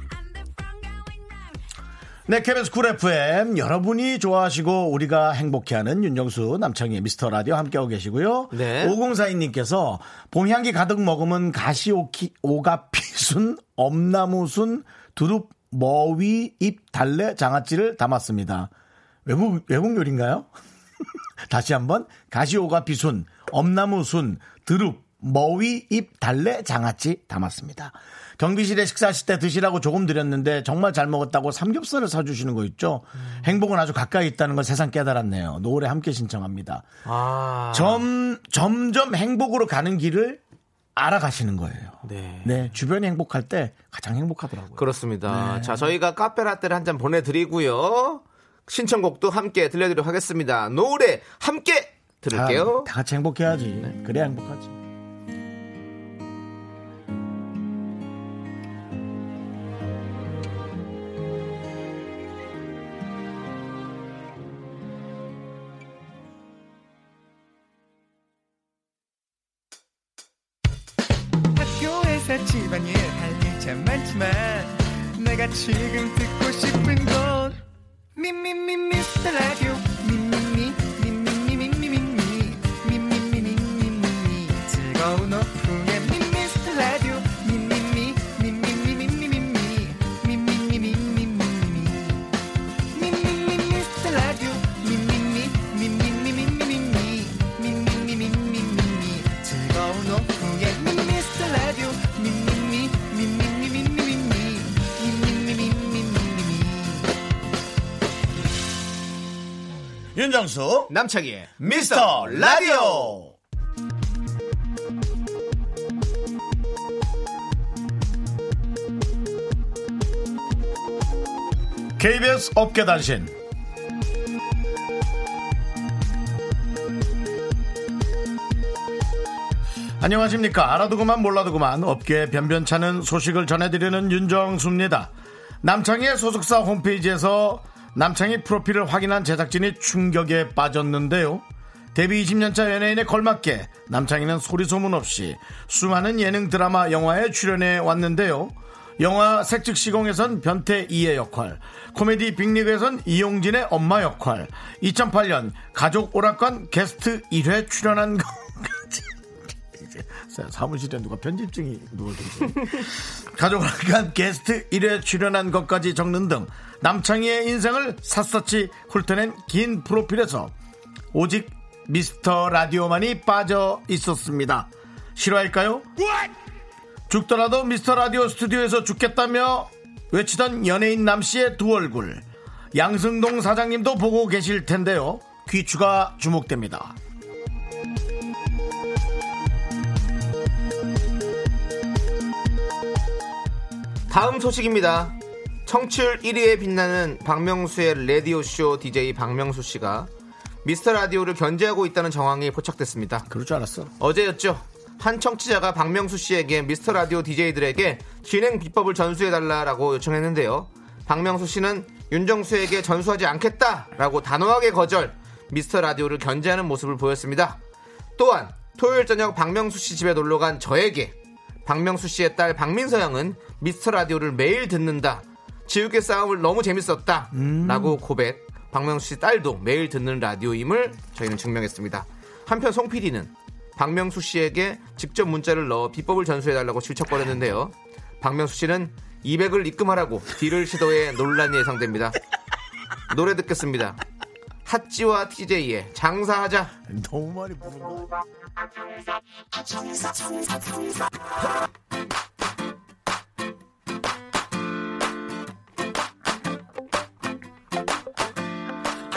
네, KBS 쿨 FM 여러분이 좋아하시고 우리가 행복해하는 윤정수 남창희 미스터 라디오 함께하고 계시고요. 네. 5042님께서 봄향기 가득 머금은 가시오키 오가피순 엄나무순 두릅 머위 잎 달래 장아찌를 담았습니다. 외국 외국 요리인가요? 다시 한번 가시오가피순 엄나무순 드룹 머위 잎 달래 장아찌 담았습니다. 경비실에 식사하실 때 드시라고 조금 드렸는데 정말 잘 먹었다고 삼겹살을 사주시는 거 있죠. 행복은 아주 가까이 있다는 걸 세상 깨달았네요. 노래 함께 신청합니다. 아 점 점점 행복으로 가는 길을 알아가시는 거예요. 네. 네, 주변이 행복할 때 가장 행복하더라고요. 그렇습니다. 네. 자, 저희가 카페라떼를 한 잔 보내드리고요. 신청곡도 함께 들려드리도록 하겠습니다. 노래 함께 들을게요. 다, 다 같이 행복해야지. 그래야 행복하지. 지금 윤정수 남창희의 미스터 라디오. KBS 업계 단신. 안녕하십니까. 알아두고만 몰라두고만 업계 변변찮은 소식을 전해드리는 윤정수입니다. 남창희의 소속사 홈페이지에서 남창희 프로필을 확인한 제작진이 충격에 빠졌는데요. 데뷔 20년차 연예인에 걸맞게 남창희는 소리 소문 없이 수많은 예능 드라마 영화에 출연해 왔는데요. 영화 색즉 시공에선 변태 이의 역할, 코미디 빅리그에선 이용진의 엄마 역할, 2008년 가족 오락관 게스트 1회 출연한 이제 사무실에 누가 편집증이 누워있지 가족 오락관 게스트 1회 출연한 것까지 적는 등 남창희의 인생을 샅샅이 훑어낸 긴 프로필에서 오직 미스터 라디오만이 빠져 있었습니다. 실화일까요? 죽더라도 미스터 라디오 스튜디오에서 죽겠다며 외치던 연예인 남씨의 두 얼굴. 양승동 사장님도 보고 계실 텐데요. 귀추가 주목됩니다. 다음 소식입니다. 청취율 1위에 빛나는 박명수의 라디오쇼 DJ 박명수 씨가 미스터 라디오를 견제하고 있다는 정황이 포착됐습니다. 그럴 줄 알았어. 어제였죠. 한 청취자가 박명수 씨에게 미스터 라디오 DJ들에게 진행 비법을 전수해달라고 요청했는데요. 박명수 씨는 윤정수에게 전수하지 않겠다라고 단호하게 거절, 미스터 라디오를 견제하는 모습을 보였습니다. 또한 토요일 저녁 박명수 씨 집에 놀러 간 저에게 박명수 씨의 딸 박민서 양은 미스터 라디오를 매일 듣는다. 지우개 싸움을 너무 재밌었다. 라고 고백. 박명수 씨 딸도 매일 듣는 라디오임을 저희는 증명했습니다. 한편 송 PD는 박명수 씨에게 직접 문자를 넣어 비법을 전수해달라고 질척거렸는데요. 박명수 씨는 200을 입금하라고 딜을 시도해 논란이 예상됩니다. 노래 듣겠습니다. 핫지와 TJ의 장사하자. 너무 많이 부른 거.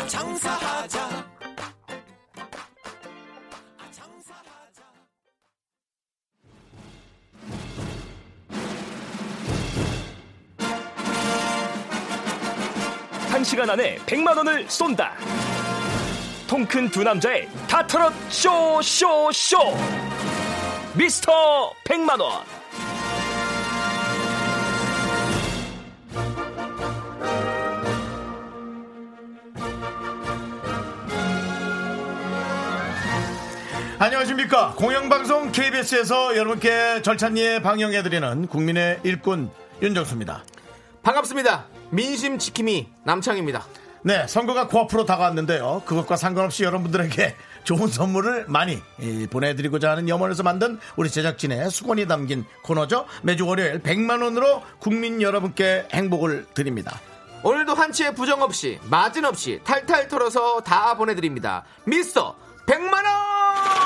장사하자. 시간 안에 100만 원을 쏜다. 통 큰 두 남자의 다트롯 쇼쇼쇼 미스터 100만 원. 안녕하십니까. 공영방송 KBS에서 여러분께 절찬리에 방영해드리는 국민의 일꾼 윤정수입니다. 반갑습니다. 민심 지킴이 남창입니다. 네, 선거가 코앞으로 다가왔는데요. 그것과 상관없이 여러분들에게 좋은 선물을 많이 이, 보내드리고자 하는 염원에서 만든 우리 제작진의 수건이 담긴 코너죠. 매주 월요일 100만원으로 국민 여러분께 행복을 드립니다. 오늘도 한치의 부정 없이 마진 없이 탈탈 털어서 다 보내드립니다. 미스터 100만 원.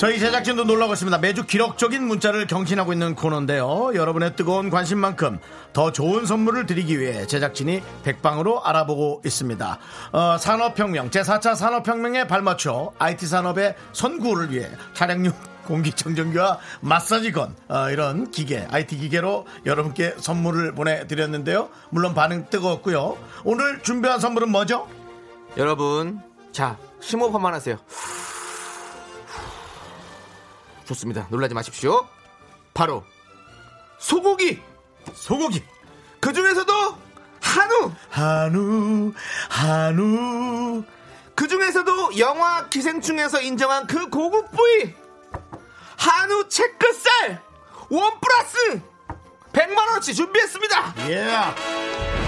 저희 제작진도 놀라고 있습니다. 매주 기록적인 문자를 경신하고 있는 코너인데요. 여러분의 뜨거운 관심만큼 더 좋은 선물을 드리기 위해 제작진이 백방으로 알아보고 있습니다. 어, 산업혁명, 제4차 산업혁명에 발맞춰 IT 산업의 선구를 위해 차량용 공기청정기와 마사지건 어, 이런 기계, IT 기계로 여러분께 선물을 보내드렸는데요. 물론 반응 뜨거웠고요. 오늘 준비한 선물은 뭐죠? 여러분, 자 심호흡만 하세요. 좋습니다. 놀라지 마십시오. 바로 소고기. 소고기. 그 중에서도 한우. 한우, 한우. 그 중에서도 영화 기생충에서 인정한 그 고급 부위 한우 체크살 원 플러스 100만 원어치 준비했습니다. 예.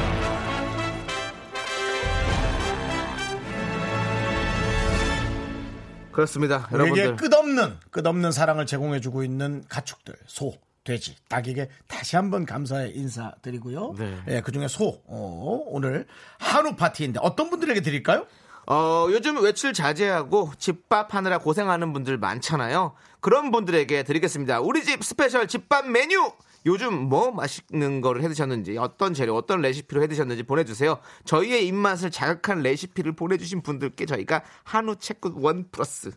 그렇습니다, 여러분들. 끝없는 끝없는 사랑을 제공해주고 있는 가축들 소 돼지 닭에게 다시 한번 감사의 인사드리고요. 네. 예, 그중에 소 어, 오늘 한우 파티인데 어떤 분들에게 드릴까요? 어, 요즘 외출 자제하고 집밥 하느라 고생하는 분들 많잖아요. 그런 분들에게 드리겠습니다. 우리 집 special 집밥 메뉴! 요즘 뭐 맛있는 거를 해 드셨는지, 어떤 재료, 어떤 레시피로 해 드셨는지 보내주세요. 저희의 입맛을 자극한 레시피를 보내주신 분들께 저희가 한우 체크 원 플러스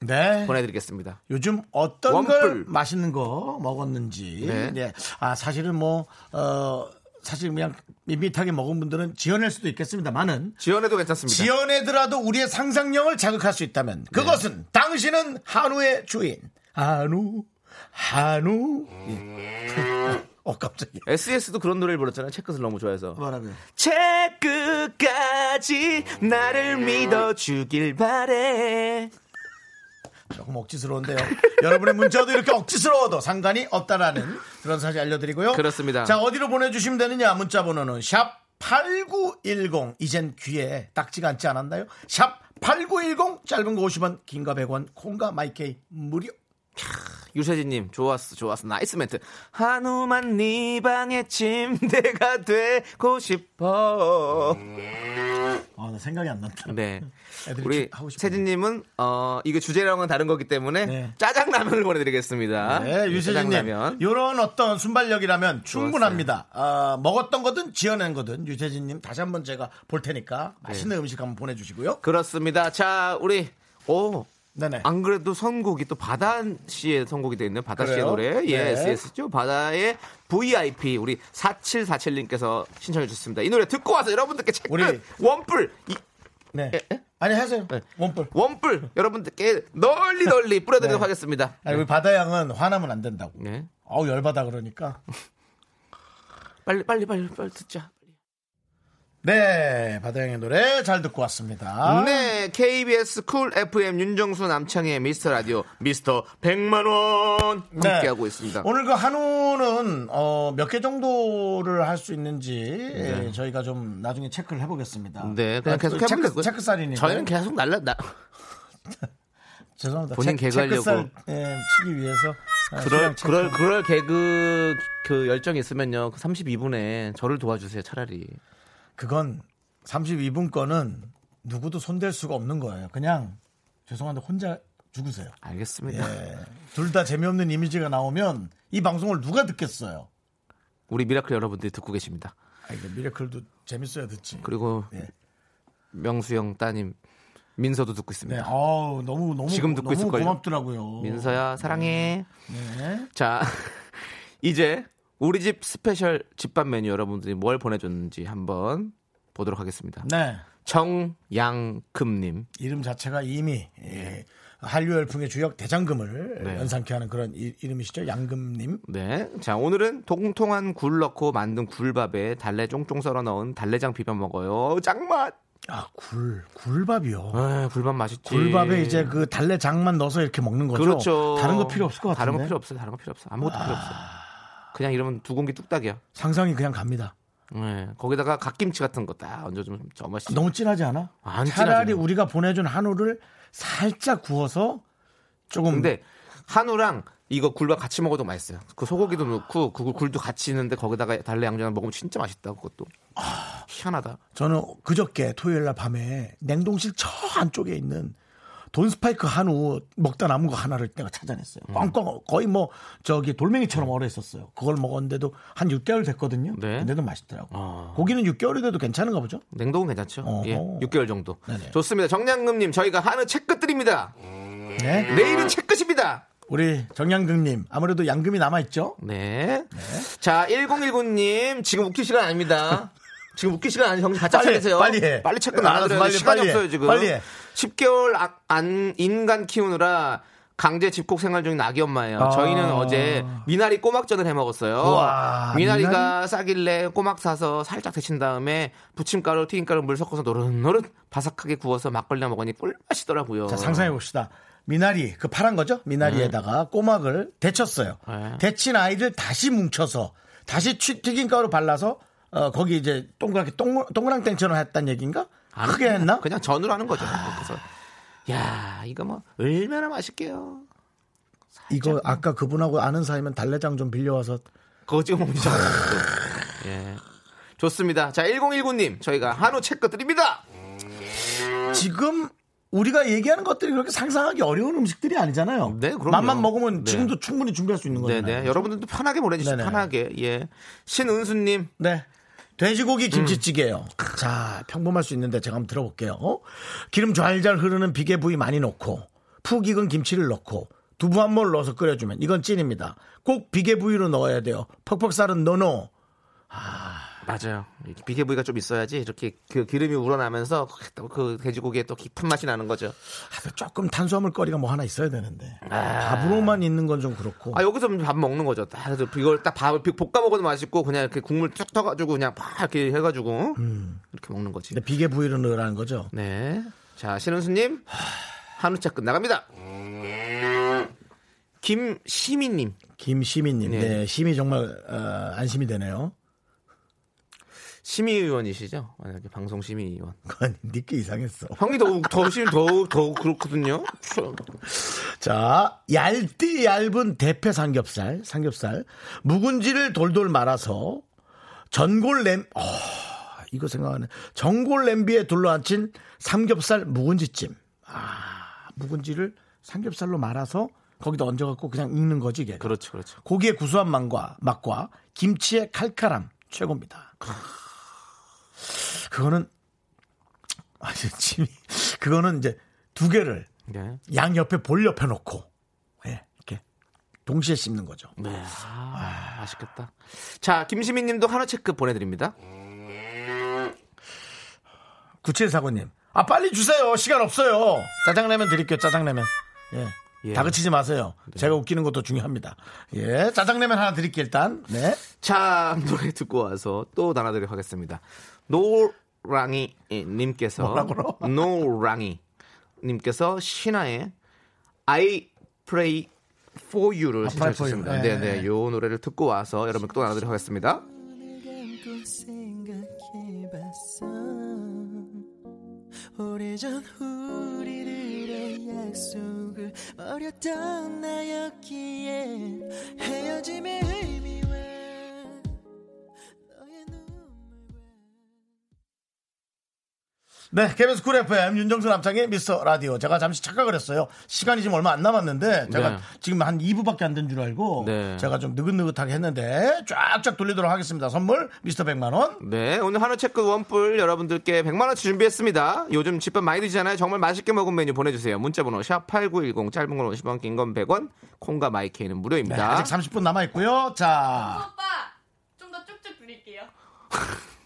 네. 보내드리겠습니다. 요즘 어떤 원뿔. 걸 맛있는 거 먹었는지. 네. 네. 아 사실은 뭐 어, 사실 그냥 밋밋하게 먹은 분들은 지어낼 수도 있겠습니다만은 지원해도 괜찮습니다. 지어내더라도 우리의 상상력을 자극할 수 있다면 그것은 당신은 한우의 주인. 한우, 한우. 예. 어 갑자기 SES도 그런 노래를 불렀잖아요. 체크를 너무 좋아해서. 뭐라고요? 체크까지 나를 믿어주길 바래. 조금 억지스러운데요. 여러분의 문자도 이렇게 억지스러워도 상관이 없다라는 그런 사실 알려드리고요. 그렇습니다. 자, 어디로 보내주시면 되느냐? 문자 번호는 샵 8910. 이젠 귀에 딱지가 앉지 않았나요? 샵 8910 짧은 거 50원, 긴 거 100원, 콩과 마이케이 무료. 유세진님 좋았어 좋았어 nice 멘트 한우만 네 방의 침대가 되고 싶어 아, 나 생각이 안 난다. 네 우리. 세진님은 어 이거 주제랑은 다른 거기 때문에 네. 짜장라면을 보내드리겠습니다 네, 유세진님. 짜장라면 요런 어떤 순발력이라면 충분합니다. 아, 먹었던 거든 지어낸 거든 유세진님 다시 한번 제가 볼 테니까 맛있는 네. 음식 한번 보내주시고요. 그렇습니다 자 우리 오 네네. 안 그래도 선곡이 또 바다 씨의 선곡이 되어 있는 바다 씨의? 노래 예 네. SS죠 바다의 VIP 우리 4747님께서 신청해 주셨습니다 이 노래 듣고 와서 여러분들께 우리- 원뿔 이, 네. 에? 에? 아니 하세요. 네. 원뿔. 원뿔 여러분들께 널리 널리 뿌려드리도록 네. 하겠습니다. 아니, 우리 바다 양은 화나면 안 된다고. 네. 어우 열받아 그러니까. 빨리 빨리 빨리 빨리 듣자. 네, 바다양의 노래 잘 듣고 왔습니다. 네, KBS 쿨 FM 윤정수 남창희 미스터 라디오 미스터 100만 원 네. 함께하고 있습니다. 오늘 그 한우는 어, 몇 개 정도를 할 수 있는지 예, 저희가 좀 나중에 체크를 해보겠습니다. 네, 그냥 계속 체크, 해보겠고요. 체크살이니까. 저희는 계속 날라 나. 죄송합니다. 본인 체- 개그하려고. 체크살 예, 치기 위해서 아, 그럴 체크. 그럴 그럴 개그 그 열정이 있으면요. 그 32분에 저를 도와주세요. 차라리. 그건 32분 거는 누구도 손댈 수가 없는 거예요. 그냥 죄송한데 혼자 죽으세요. 알겠습니다. 예. 둘 다 재미없는 이미지가 나오면 이 방송을 누가 듣겠어요? 우리 미라클 여러분들이 듣고 계십니다. 아, 이게 미래클도 재밌어야 듣지. 그리고 예. 명수 형 따님 민서도 듣고 네. 있습니다. 어우, 너무 너무 지금 듣고 너무 있을걸요? 고맙더라고요. 민서야 사랑해. 네. 자 이제 우리 집 스페셜 집밥 메뉴 여러분들이 뭘 보내줬는지 한번 보도록 하겠습니다. 네. 정양금님 이름 자체가 이미 예, 한류 열풍의 주역 대장금을 네. 연상케 하는 그런 이, 이름이시죠. 양금님. 네. 자, 오늘은 통통한 굴 넣고 만든 굴밥에 달래 쫑쫑 썰어 넣은 달래장 비벼 먹어요. 짱맛! 아, 굴, 굴밥이요. 아, 굴밥 맛있지. 굴밥에 이제 그 달래장만 넣어서 이렇게 먹는 거죠. 그렇죠. 다른 거 필요 없을 것 같은데. 다른 거 필요 없어요. 다른 거 필요 없어. 아무것도 필요 없어. 그냥 이러면 두 공기 뚝딱이야. 상상이 그냥 갑니다. 네. 거기다가 갓김치 같은 거 딱 얹어주면 저 맛이. 너무 진하지 않아? 안 차라리 진하죠. 우리가 보내준 한우를 살짝 구워서 조금 근데 한우랑 이거 굴밥 같이 먹어도 맛있어요. 그 소고기도 넣고 그 굴도 같이 있는데 거기다가 달래 양념 먹으면 진짜 맛있다. 그것도. 희한하다. 저는 그저께 토요일 날 밤에 냉동실 저 안쪽에 있는 돈 스파이크 한우 먹다 남은 거 하나를 내가 찾아냈어요. 음. 꽝꽝 거의 뭐 저기 돌멩이처럼 얼어 있었어요. 그걸 먹었는데도 한 6개월 됐거든요. 네. 근데도 맛있더라고. 아. 고기는 6개월이 돼도 괜찮은가 보죠? 냉동은 괜찮죠? 예. 6개월 정도. 네네. 좋습니다. 정량금님, 저희가 한우 채끝 드립니다. 네. 내일은 채끝입니다. 우리 정양금님 아무래도 양금이 남아 있죠. 네. 자, 1019님, 지금 웃길 시간 아닙니다. 지금 웃길 시간 아니 정신 바짝 차리세요. 빨리 해. 빨리 채끝. 빨리, 시간이 빨리 해. 없어요, 지금. 빨리 해. 10개월 아- 안, 인간 키우느라 강제 집콕 생활 중인 아기 엄마예요. 아. 저희는 어제 미나리 꼬막전을 해 먹었어요. 우와, 미나리가 싸길래 꼬막 사서 살짝 데친 다음에 부침가루, 튀김가루, 물 섞어서 노릇노릇 바삭하게 구워서 막걸리랑 먹으니 꿀맛이더라고요. 자, 상상해 봅시다. 미나리, 그 파란 거죠? 미나리에다가 꼬막을 데쳤어요. 네. 데친 아이를 다시 뭉쳐서 다시 취- 튀김가루 발라서 어, 거기 이제 동그랗게 동, 동그랑땡처럼 했단 얘기인가? 아니, 크게 했나? 그냥 전으로 하는 거죠. 그래서 야 이거 뭐 얼마나 맛있게요. 이거 아까 그분하고 아는 사이면 달래장 좀 빌려와서 그거 찍어 먹는 줄. 예. 좋습니다. 자, 1019님, 저희가 한우 체크 드립니다. 지금 우리가 얘기하는 것들이 그렇게 상상하기 어려운 음식들이 아니잖아요. 네, 그럼요. 맛만 먹으면 네. 지금도 충분히 준비할 수 있는 거잖아요. 네 네. 여러분들도 편하게 보내주시죠. 네네. 편하게. 예. 신은수님, 네. 돼지고기 김치찌개요. 음. 자, 평범할 수 있는데 제가 한번 들어볼게요. 어? 기름 잘잘 흐르는 비계 부위 많이 넣고 푹 익은 김치를 넣고 두부 한몰 넣어서 끓여주면 이건 찐입니다. 꼭 비계 부위로 넣어야 돼요. 퍽퍽 쌀은 노노. 맞아요. 비계 부위가 좀 있어야지 이렇게 그 기름이 우러나면서 또그 돼지고기에 또 깊은 맛이 나는 거죠. 아, 조금 탄수화물 거리가 뭐 하나 있어야 되는데 밥으로만 있는 건 좀 그렇고. 아, 여기서 밥 먹는 거죠. 딱 그래서 이걸 딱 밥을 볶아 먹어도 맛있고 그냥 이렇게 국물 쭉 떠가지고 그냥 팍 이렇게 해가지고 이렇게 먹는 거지. 근데 비계 부위로 넣으라는 거죠. 네. 자, 신은수님, 한우차 끝나갑니다. 김시민님, 김시민님, 네. 네, 심이 정말 어, 안심이 되네요. 심의위원이시죠? 만약에 방송 심의위원. 그건 니께 이상했어. 형이 더, 더 심, 더, 더 그렇거든요? 자, 얇디 얇은 대패 삼겹살, 삼겹살, 묵은지를 돌돌 말아서 전골 냄, 어, 이거 생각하네. 전골 냄비에 둘러앉힌 삼겹살 묵은지찜. 아, 묵은지를 삼겹살로 말아서 거기다 얹어갖고 그냥 익는 거지, 이게. 그렇죠, 그렇죠. 고기의 구수한 맛과, 맛과 김치의 칼칼함 최고입니다. 그거는 아니 찜이 그거는 이제 두 개를 네. 양 옆에 볼 옆에 놓고 예, 이렇게 동시에 씹는 거죠. 네. 아, 맛있겠다. 자, 김시민 님도 한우 체크 보내드립니다. 9749님. 아 빨리 주세요. 시간 없어요. 짜장라면 드릴게요. 짜장라면. 예. 예. 다그치지 마세요. 제가 웃기는 것도 중요합니다. 예. 짜장라면 하나 드릴게요, 일단. 네. 자, 노래 듣고 와서 또 나눠드리도록 하겠습니다. 노 랑이 님께서 뭐라고요? 노랑이 님께서 신화의 I Pray For You를 아, 신청하셨습니다. You. 네, 네. 네. 요 노래를 듣고 와서 여러분 또 나눠드리도록 하겠습니다. 오래전 우리들의 약속을 어렸던 나였기에 헤어짐의 의미 네, KBS 쿨 FM 윤정수 남창희의 미스터 라디오. 제가 잠시 착각을 했어요. 시간이 지금 얼마 안 남았는데 제가 네. 지금 한 2부밖에 안 된 줄 알고 네. 제가 좀 느긋느긋하게 했는데 쫙쫙 돌리도록 하겠습니다. 선물 미스터 100만 원. 네, 오늘 한우 채끝 원뿔 여러분들께 100만 원치 준비했습니다. 요즘 집밥 많이 드시잖아요. 정말 맛있게 먹은 메뉴 보내주세요. 문자번호 샵 #8910 짧은 건 50원, 긴 건 100원, 콩과 마이케이는 네, 무료입니다. 아직 30분 남아 있고요. 자, 오빠 좀 더 쭉쭉 드릴게요.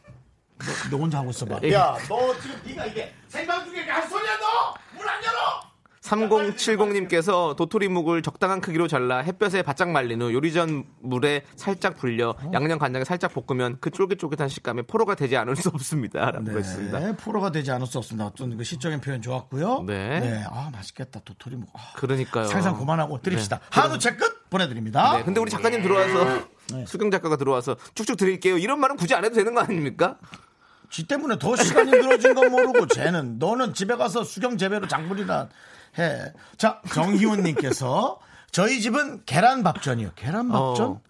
너 혼자 하고 있어봐. 예. 야, 너 지금 네가 이게 생방 중에 할 소리야 너? 문 안 열어? 3070님께서 도토리묵을 적당한 크기로 잘라 햇볕에 바짝 말린 후 요리 전 물에 살짝 불려 양념 간장에 살짝 볶으면 그 쫄깃쫄깃한 식감에 포로가 되지 않을 수 없습니다. 라고 했습니다. 네, 프로가 되지 않을 수 없습니다. 어떤 그 시적인 표현 좋았고요. 네. 아 맛있겠다 도토리묵. 아, 그러니까요. 상상 그만하고 드립시다. 네. 한우 채끝 보내드립니다. 네, 근데 우리 작가님 들어와서 수경 작가가 들어와서 쭉쭉 드릴게요. 이런 말은 굳이 안 해도 되는 거 아닙니까? 지 때문에 더 시간이 늘어진 건 모르고 쟤는 너는 집에 가서 수경 재배로 장물이나 해. 자 정희원님께서 저희 집은 계란밥전이요. 계란밥전? 어.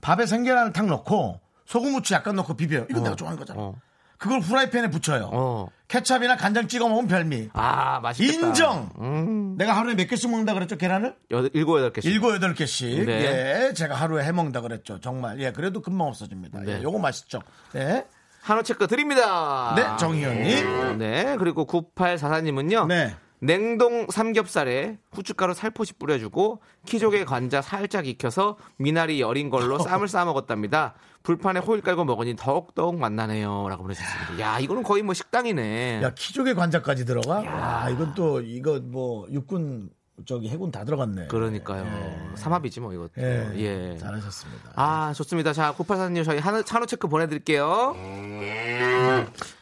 밥에 생계란을 탁 넣고 소금 후추 약간 넣고 비벼요. 이거 내가 좋아하는 거잖아. 어. 그걸 후라이팬에 붙여요. 어. 케찹이나 간장 찍어 먹으면 별미. 아, 맛있겠다. 인정. 음, 내가 하루에 몇 개씩 먹는다 그랬죠 계란을? 여덟, 일곱, 여덟 개씩. 일곱 여덟 개씩. 네. 예, 제가 하루에 해 먹는다 그랬죠. 정말. 예, 그래도 금방 없어집니다. 네. 예, 요거 맛있죠. 네, 한우 체크 드립니다. 네, 정희연님. 네, 그리고 9844님은요. 네. 냉동 삼겹살에 후춧가루 살포시 뿌려주고 키조개 관자 살짝 익혀서 미나리 여린 걸로 쌈을 싸 먹었답니다. 불판에 호일 깔고 먹으니 더욱 더욱 맛나네요. 라고 보내주셨습니다. 야, 이거는 거의 뭐 식당이네. 야 키조개 관자까지 들어가? 와 이건 또 이거 뭐 육군 저기 해군 다 들어갔네. 그러니까요. 삼합이지 뭐 이것도. 예, 예. 잘하셨습니다. 아, 좋습니다. 자, 9844님 저희 한우, 한우 체크 보내드릴게요.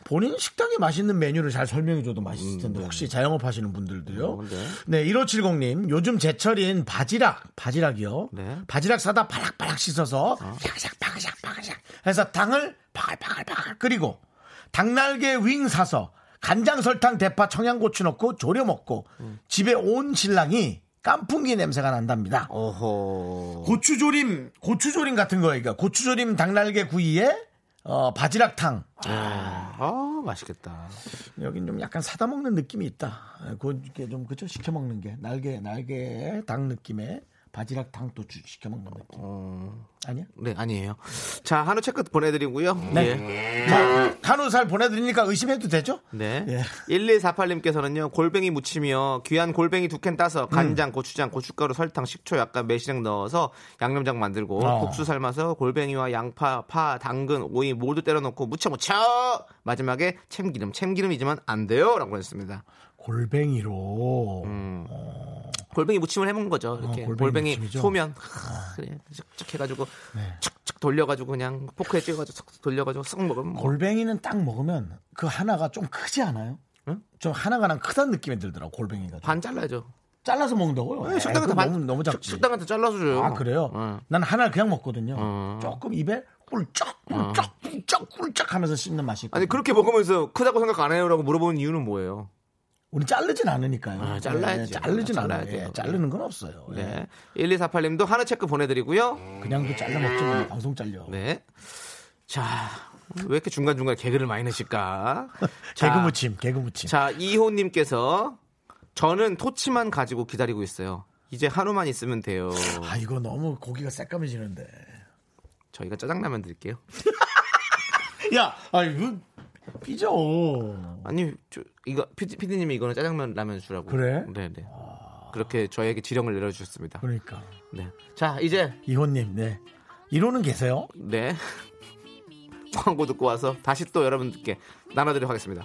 본인 식당에 맛있는 메뉴를 잘 설명해줘도 맛있을 텐데 혹시 자영업 하시는 분들도요. 음, 네. 네, 1570님 요즘 제철인 바지락, 바지락이요. 네. 바지락 사다 바락바락 씻어서 샥샥 바그샥 바그샥 해서 당을 바글바글바글 끓이고 닭날개 윙 사서 간장 설탕 대파 청양고추 넣고 졸여 먹고 음. 집에 온 신랑이 깐풍기 냄새가 난답니다. 오호. 고추조림, 고추조림 같은 거예요. 고추조림 닭날개 구이에 어, 바지락탕. 아, 맛있겠다. 여긴 좀 약간 사다 먹는 느낌이 있다. 그게 좀 그죠 시켜 먹는 게 날개 날개 닭 느낌의 바지락탕 또 주- 시켜 먹는 느낌. 아니야? 네, 아니에요. 자, 한우 체크 보내드리고요. 네. 예. 자, 한우 살 보내드리니까 의심해도 되죠? 네. 예. 1248님께서는요, 골뱅이 무치며 귀한 골뱅이 두 캔 따서 간장, 음. 고추장, 고춧가루, 설탕, 식초 약간 매실액 넣어서 양념장 만들고 어. 국수 삶아서 골뱅이와 양파, 파, 당근, 오이 모두 때려 넣고 무쳐 무쳐! 마지막에 참기름, 참기름이지만 안 돼요! 라고 했습니다. 골뱅이로. 골뱅이 무침을 해먹는 거죠. 이렇게 어, 골뱅이 골뱅이? 소면 하, 그래 쫙쫙 해가지고 네. 툭툭 돌려가지고 그냥 포크에 찍어가지고 싹 돌려가지고 싹 먹으면 뭐. 골뱅이는 딱 먹으면 그 하나가 좀 크지 않아요? 응? 좀 하나가 난 크다는 느낌이 들더라고 골뱅이가. 좀. 반 잘라야죠. 잘라서 먹는다고요? 네, 식당한테 반 너무, 너무 작지. 식당한테 잘라서 줘요. 아 그래요? 어. 난 하나를 그냥 먹거든요. 어. 조금 입에 꿀쩍 꿀쩍 꿀쩍 꿀쩍 하면서 씹는 맛이 있고. 아니 그렇게 먹으면서 크다고 생각 안 해요라고 물어보는 이유는 뭐예요? 우리 자르진 않으니까요. 아, 잘라야죠. 예, 자르진 잘라야 않아요. 예, 자르는 건 없어요. 예. 네. 1248님도 하나 체크 보내드리고요. 그냥도 잘라 먹지 뭐 방송 잘려. 네. 자, 왜 이렇게 중간중간 개그를 많이 내실까? 자, 개그 무침, 개그 무침. 자, 이호님께서 저는 토치만 가지고 기다리고 있어요. 이제 한우만 있으면 돼요. 아 이거 너무 고기가 새까매지는데. 저희가 짜장라면 드릴게요. 야, 아 이거 삐져. 아니, 저, 이거 피디, 피디 님이 이거는 짜장면 라면 주라고. 그래? 네, 네. 그렇게 저에게 지령을 내려주셨습니다. 그러니까 네. 자, 이제 이호님, 네. 이로는 계세요? 네. 광고 듣고 와서 다시 또 여러분들께 나눠드리도록 하겠습니다.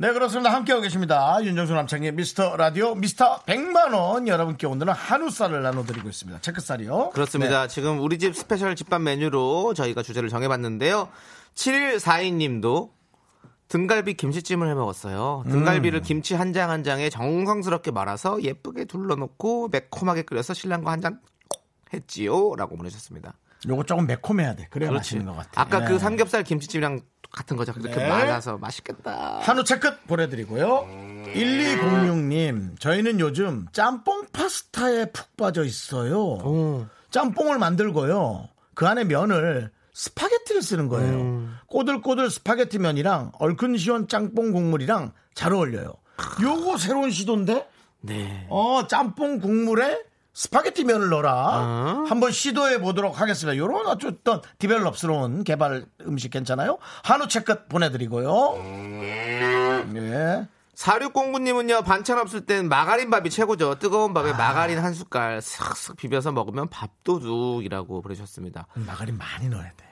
네 그렇습니다. 함께하고 계십니다. 윤정수 남창희의 미스터 라디오 미스터 100만원 여러분께 오늘은 한우살을 나눠드리고 있습니다. 채끝살이요. 그렇습니다. 네. 지금 우리 집 스페셜 집밥 메뉴로 저희가 주제를 정해봤는데요. 7142님도 등갈비 김치찜을 해 먹었어요. 등갈비를 김치 한 장 한 장에 정성스럽게 말아서 예쁘게 둘러놓고 매콤하게 끓여서 신랑과 한 잔 했지요라고 보내셨습니다. 요거 조금 매콤해야 돼. 그래야 맛있는 것 같아. 아까 예. 그 삼겹살 김치찜이랑 같은 거죠. 그렇게 네. 말아서 맛있겠다. 한우 채끝 보내드리고요. 1206님, 저희는 요즘 짬뽕 파스타에 푹 빠져 있어요. 짬뽕을 만들고요. 그 안에 면을 스파게티를 쓰는 거예요. 꼬들꼬들 스파게티 면이랑 얼큰 시원 짬뽕 국물이랑 잘 어울려요. 요거 새로운 시도인데? 네. 어, 짬뽕 국물에 스파게티 면을 넣어라. 어? 한번 시도해 보도록 하겠습니다. 요런 어쨌든 develop스러운 개발 음식 괜찮아요? 한우 채끝 보내드리고요. 예. 4609님은요, 반찬 없을 땐 마가린 밥이 최고죠. 뜨거운 아. 밥에 마가린 한 숟갈 싹싹 비벼서 먹으면 밥도둑이라고 보내셨습니다. 마가린 많이 넣어야 돼.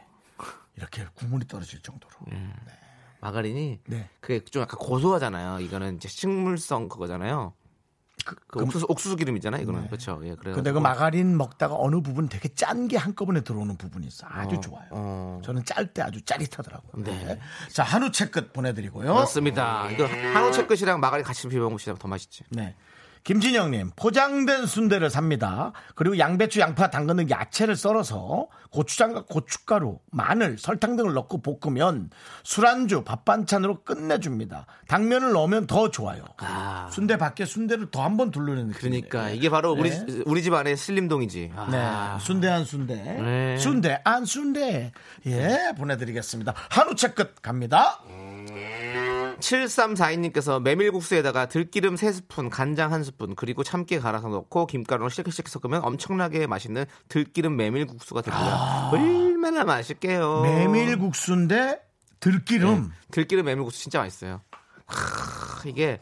이렇게 국물이 떨어질 정도로. 마가린이 네. 그게 좀 약간 고소하잖아요. 이거는 이제 식물성 그거잖아요. 그 옥수수, 옥수수 기름이잖아요. 이거는 그렇죠. 예, 그래. 근데 그 마가린 먹다가 어느 부분 되게 짠 게 한꺼번에 들어오는 부분이 있어. 아주 좋아요. 어. 저는 짤 때 아주 짜릿하더라고요. 네. 자, 한우 채끝 보내드리고요. 그렇습니다. 이거 한우 채끝이랑 마가린 같이 비벼 먹으시면 더 맛있지. 네. 김진영님, 포장된 순대를 삽니다. 그리고 양배추, 양파, 당근 등 야채를 썰어서 고추장과 고춧가루, 마늘, 설탕 등을 넣고 볶으면 술안주, 밥 반찬으로 끝내줍니다. 당면을 넣으면 더 좋아요. 아. 순대 밖에 순대를 더 한 번 둘르는. 그러니까 이게 바로 우리 우리 집 안에 슬림동이지. 아. 네. 순대 안 순대. 네. 순대 안 순대. 예, 보내드리겠습니다. 한우 채끝 갑니다. 7342님께서 메밀국수에다가 들기름 3스푼, 간장 1스푼, 그리고 참깨 갈아서 넣고 김가루랑 실크실크 섞으면 엄청나게 맛있는 들기름 메밀국수가 됩니다. 얼마나 맛있게요. 메밀국수인데 들기름. 들기름 메밀국수 진짜 맛있어요. 크, 이게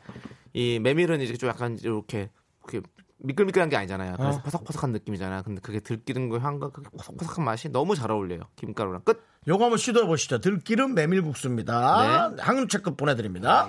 이 메밀은 이제 좀 약간 이렇게 이렇게 미끌미끌한 게 아니잖아요. 그래서 퍼석퍼석한 느낌이잖아요. 근데 그게 들기름 과 향과 그 퍼석퍼석한 맛이 너무 잘 어울려요. 김가루랑 끝. 요거 한번 시도해 보시죠. 들기름 메밀국수입니다. 네. 항유 체크 보내드립니다.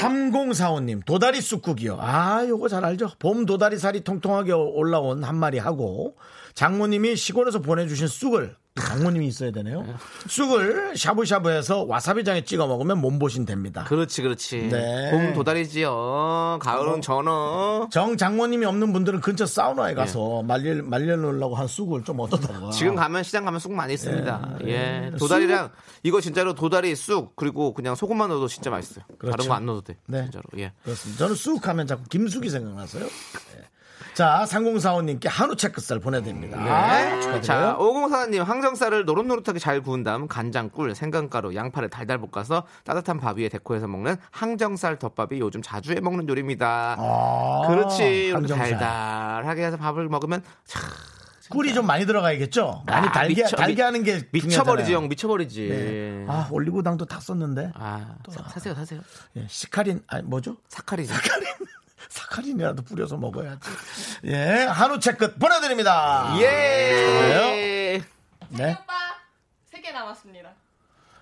3045님 도다리 쑥국이요. 아 요거 잘 알죠. 봄 도다리 살이 통통하게 올라온 한 마리 하고 장모님이 시골에서 보내주신 쑥을 장모님이 있어야 되네요. 쑥을 샤브샤브해서 와사비장에 찍어 먹으면 몸보신 됩니다. 그렇지, 그렇지. 네. 봄 도다리지요. 가을은 전어. 정 장모님이 없는 분들은 근처 사우나에 가서 말려 말려 놓으려고 한 쑥을 좀 얻어다가 지금 가면 시장 가면 쑥 많이 있습니다. 예. 예. 도다리랑 이거 진짜로 도다리 쑥 그리고 그냥 소금만 넣어도 진짜 맛있어요. 그렇죠. 다른 거 안 넣어도 돼. 네. 진짜로. 예. 그렇습니다. 저는 쑥 하면 자꾸 김숙이 생각나서요. 예. 자, 3045님께 한우 체크살 보내드립니다. 네. 축하드려요. 자, 5044님 항정살을 노릇노릇하게 잘 구운 다음 간장, 꿀, 생강가루, 양파를 달달 볶아서 따뜻한 밥 위에 데코해서 먹는 항정살 덮밥이 요즘 자주 해 먹는 요리입니다. 아, 그렇지. 이렇게 항정살. 달달하게 해서 밥을 먹으면 참 꿀이 좀 많이 들어가야겠죠? 많이 아, 달게, 미쳐- 달게 미- 하는 게 미쳐버리지. 형 미쳐버리지. 네. 아, 올리고당도 다 썼는데. 아, 사, 사세요 사세요. 예, 시카린, 아니, 뭐죠? 사카리죠. 사카린. 사카린이라도 뿌려서 먹어야지. 예, 한우 체크 보내드립니다. 예. 네. 오빠 세 개 남았습니다.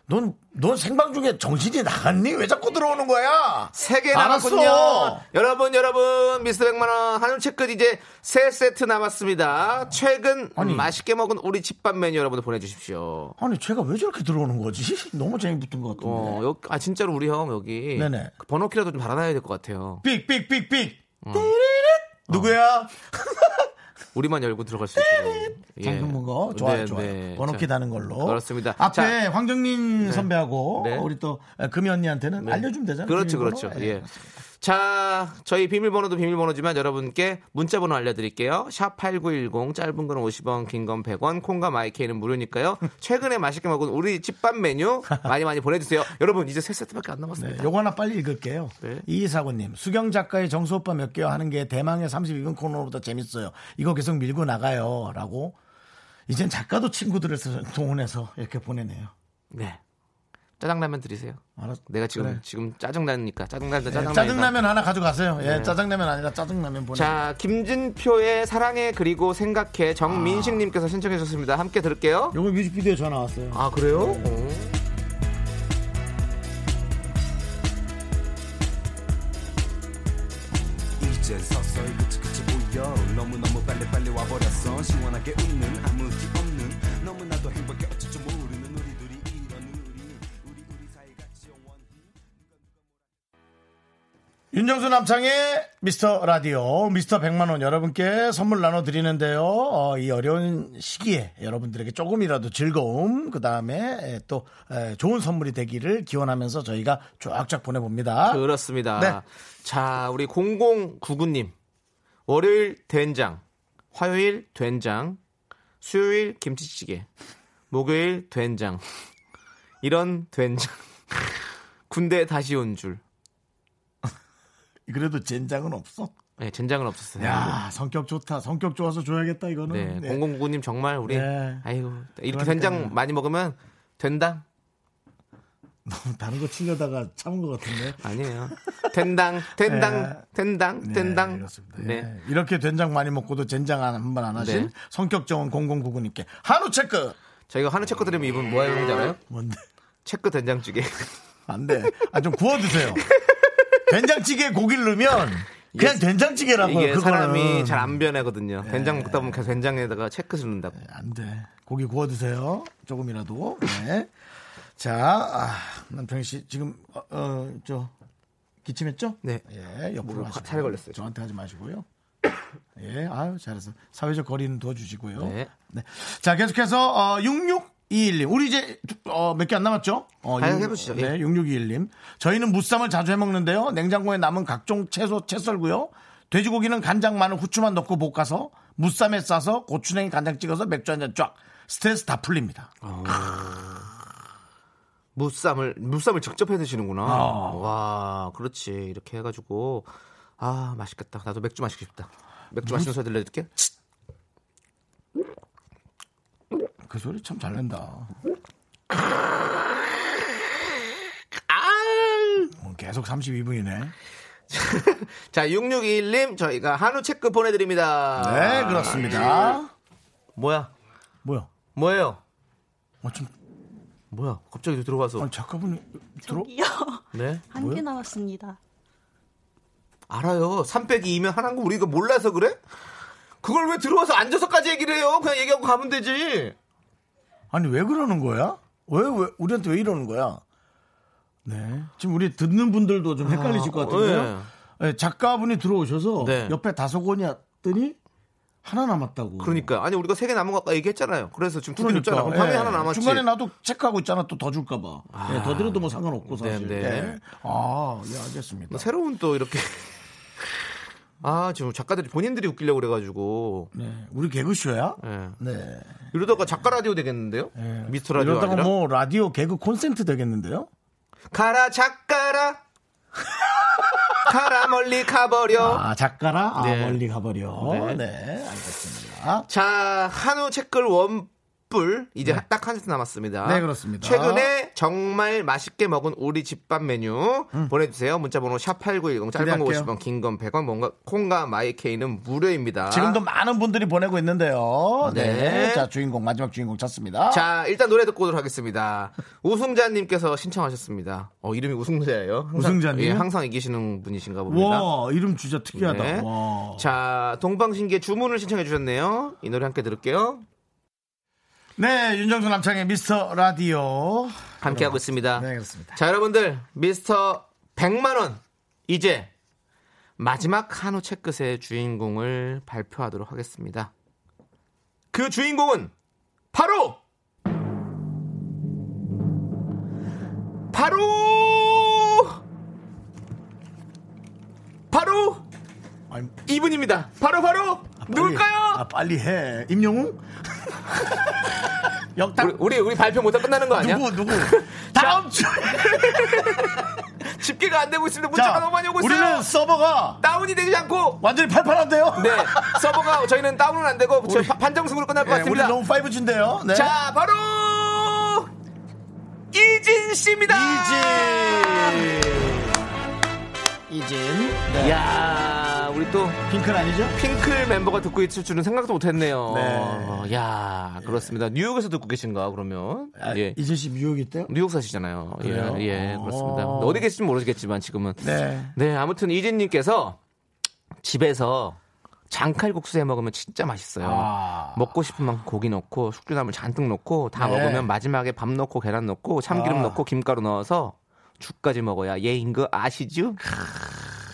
넌, 넌 생방 중에 정신이 나갔니? 왜 자꾸 들어오는 거야? 세 개. 남았군요. 여러분, 여러분, 미스터 백만원 한우 체크 이제 세 세트 남았습니다. 최근 아니. 맛있게 먹은 우리 집밥 메뉴 여러분들 보내주십시오. 아니, 제가 왜 저렇게 들어오는 거지? 너무 재미 붙은 것 같은데. 어, 여기, 아, 진짜로 우리 형 여기. 네네. 그 번호키라도 좀 달아놔야 될 것 같아요. 삑, 삑, 삑, 삑. 어. 누구야? 우리만 열고 들어갈 수 있도록. 예. 잠그는 거 좋아요, 네, 좋아요. 네. 번호키 자, 다는 걸로. 그렇습니다. 앞에 자, 황정민 선배하고 네. 우리 또 금이 언니한테는 알려주면 되잖아요. 그렇죠. 그렇죠. 예. 예. 자, 저희 비밀번호도 비밀번호지만 여러분께 문자번호 알려드릴게요. 샵 8910, 짧은 건 50원, 긴 건 100원, 콩과 마이케이는 무료니까요. 최근에 맛있게 먹은 우리 집밥 메뉴 많이 많이 보내주세요. 여러분, 이제 세 세트밖에 안 네, 남았습니다. 요거 하나 빨리 읽을게요. 네. 이사구님, 수경 작가의 정수 오빠 몇 개요 하는 게 대망의 32분 코너보다 재밌어요. 이거 계속 밀고 나가요. 라고. 이젠 작가도 친구들을 동원해서 이렇게 보내네요. 네. 짜장라면 드리세요. 알았, 내가 지금 그래. 지금 짜증 나니까 짜증나는데 예, 짜장라면. 짜장라면 하나 가져가세요. 예, 네. 짜장라면 아니라 짜장라면 보내. 자, 김진표의 사랑해 그리고 생각해 정민식님께서 신청해 주셨습니다. 함께 들을게요. 요거 뮤직비디오 전화 왔어요. 아 그래요? 이제 서서히 그치 그치 보여 너무너무 빨리빨리 와버렸어 시원하게 웃는 아무 티없 윤정수 남창의 미스터 라디오, 미스터 100만원 여러분께 선물 나눠드리는데요. 어, 이 어려운 시기에 여러분들에게 조금이라도 즐거움, 그 다음에 또 에, 좋은 선물이 되기를 기원하면서 저희가 쫙쫙 보내봅니다. 그렇습니다. 네. 자, 우리 0099님. 월요일 된장, 화요일 된장, 수요일 김치찌개, 목요일 된장. 이런 된장. 군대 다시 온 줄. 그래도 젠장은 없어. 네, 된장은 없었어요. 야 성격 좋다. 성격 좋아서 줘야겠다, 이거는. 네, 네. 0099님 정말 우리 네. 아이고 이렇게 그러니까요. 된장 많이 먹으면 된다? 다른 거 치려다가 참은 것 같은데. 아니에요. 된당, 된당, 네. 된당, 네, 된당. 그렇습니다. 네. 예. 이렇게 된장 많이 먹고도 젠장 한 번 안 하신 네. 성격 좋은 0099님께 한우 체크! 저희가 한우 체크 드리면 이분 뭐 하는지 알아요? 뭔데? 체크 된장찌개. 안 돼. 아, 좀 구워 드세요. 된장찌개에 고기를 넣으면 그냥 된장찌개라고요. 이게 그거는. 사람이 잘 안 변하거든요. 네. 된장 먹다 보면 계속 된장에다가 체크를 넣는다고. 안 돼. 고기 구워 드세요. 조금이라도. 네. 자, 아, 남평희 씨 지금 어, 어, 저 기침했죠? 네. 예, 옆으로 뭐, 하시고 걸렸어요. 저한테 하지 마시고요. 예, 아유, 잘했어. 사회적 거리는 두어주시고요. 네. 자, 계속해서 어, 6621님. 우리 이제 어, 몇 개 안 남았죠? 어, 아, 66 해보시죠. 네, 예. 6621님. 저희는 무쌈을 자주 해 먹는데요. 냉장고에 남은 각종 채소 채 썰고요. 돼지고기는 간장, 마늘, 후추만 넣고 볶아서 무쌈에 싸서 고추냉이 간장 찍어서 맥주 한 잔 쫙. 스트레스 다 풀립니다. 무쌈을 무쌈을 직접 해 드시는구나. 어. 와, 그렇지. 이렇게 해 가지고 아, 맛있겠다. 나도 맥주 마시고 싶다. 맥주 마시는 소리 들려 줄게. 그 소리 참 잘 낸다. 어, 계속 32분이네. 자, 6621님 저희가 한우 체크 보내 드립니다. 네, 그렇습니다. 뭐야? 뭐야? 뭐예요? 어, 좀, 뭐야? 갑자기 들어와서. 아니, 작가분이 들어? 저기요. 네. 한개 남았습니다. 알아요. 3 빼기 2면 하나인 거 우리가 몰라서 그래? 그걸 왜 들어와서 앉아서까지 얘기를 해요? 그냥 얘기하고 가면 되지. 아니, 왜 그러는 거야? 왜, 왜, 우리한테 왜 이러는 거야? 네. 지금 우리 듣는 분들도 좀 헷갈리실 것 같은데요. 네, 작가분이 들어오셔서 네. 옆에 다섯 권이 왔더니 하나 남았다고. 그러니까 아니 우리가 세 개 남은 거 아까 얘기했잖아요. 그래서 지금 두개 줬잖아. 그럼 예. 하나 남았지. 중간에 나도 체크하고 있잖아. 또 더 줄까봐. 예, 더 들어도 뭐 상관없고 사실. 네, 네. 예. 아, 예, 알겠습니다. 뭐 새로운 또 이렇게 아 지금 작가들이 본인들이 웃기려고 그래가지고 네, 우리 개그쇼야? 예. 네. 이러다가 작가 라디오 되겠는데요? 예. 미스터 라디오 이러다가 아니라 뭐 라디오 개그 콘서트 되겠는데요? 가라 작가라 가라 멀리 가버려. 아, 작가라? 아, 네. 멀리 가버려. 네. 네, 알겠습니다. 자 한우 채끝을 원뿔 이제 딱 한 세트 남았습니다. 네, 그렇습니다. 최근에 정말 맛있게 먹은 우리 집밥 메뉴 보내주세요. 문자번호 샵 #8910 짧은 거 기대할게요. 50원, 긴 건 100원, 뭔가 콩과 my K는 무료입니다. 지금도 많은 분들이 보내고 있는데요. 네. 네. 자, 주인공, 마지막 주인공 찾습니다. 자, 일단 노래 듣고 오도록 하겠습니다. 우승자님께서 신청하셨습니다. 어, 이름이 우승자예요. 항상, 우승자님? 예, 항상 이기시는 분이신가 봅니다. 와, 이름 진짜 특이하다. 네. 와. 자, 동방신기의 주문을 신청해 주셨네요. 이 노래 함께 들을게요. 네, 윤정수 남창의 미스터 라디오. 함께 하고 있습니다. 네, 그렇습니다. 자, 여러분들, 미스터 100만 원, 이제 마지막 한우 체크의 주인공을 발표하도록 하겠습니다. 그 주인공은 바로, 바로, 바로 아니, 이분입니다. 바로, 바로, 빨리- 누굴까요? 아, 빨리 해. 임영웅? 역당? 우리, 우리, 우리 발표 못하 끝나는 거 아니야? 누구, 누구? 다음 주에. 집계가 안 되고 있습니다. 문자가 너무 많이 오고 있어요. 우리는 서버가 다운이 되지 않고 완전히 팔팔한데요? 네, 서버가 저희는 다운은 안 되고 저희 파- 판정승으로 끝날 것 네, 우리 같습니다. 너무 5G인데요. 네. 자, 바로 이진 씨입니다. 이진. 이진. 네. 야, 우리 또 핑클 아니죠? 핑클 멤버가 듣고 있을 줄은 생각도 못했네요. 네. 야, 그렇습니다. 뉴욕에서 듣고 계신가 그러면? 아, 예. 이진 씨 뉴욕 있대요? 뉴욕 사시잖아요. 예, 그래요? 예, 그렇습니다. 어. 어디 계신지 모르겠지만 지금은 네. 네, 아무튼 이진님께서 집에서 장칼국수 해 먹으면 진짜 맛있어요. 아. 먹고 싶은 만큼 고기 넣고 숙주나물 잔뜩 넣고 다 네. 먹으면 마지막에 밥 넣고 계란 넣고 참기름 아. 넣고 김가루 넣어서 죽까지 먹어야 예인 거 아시죠?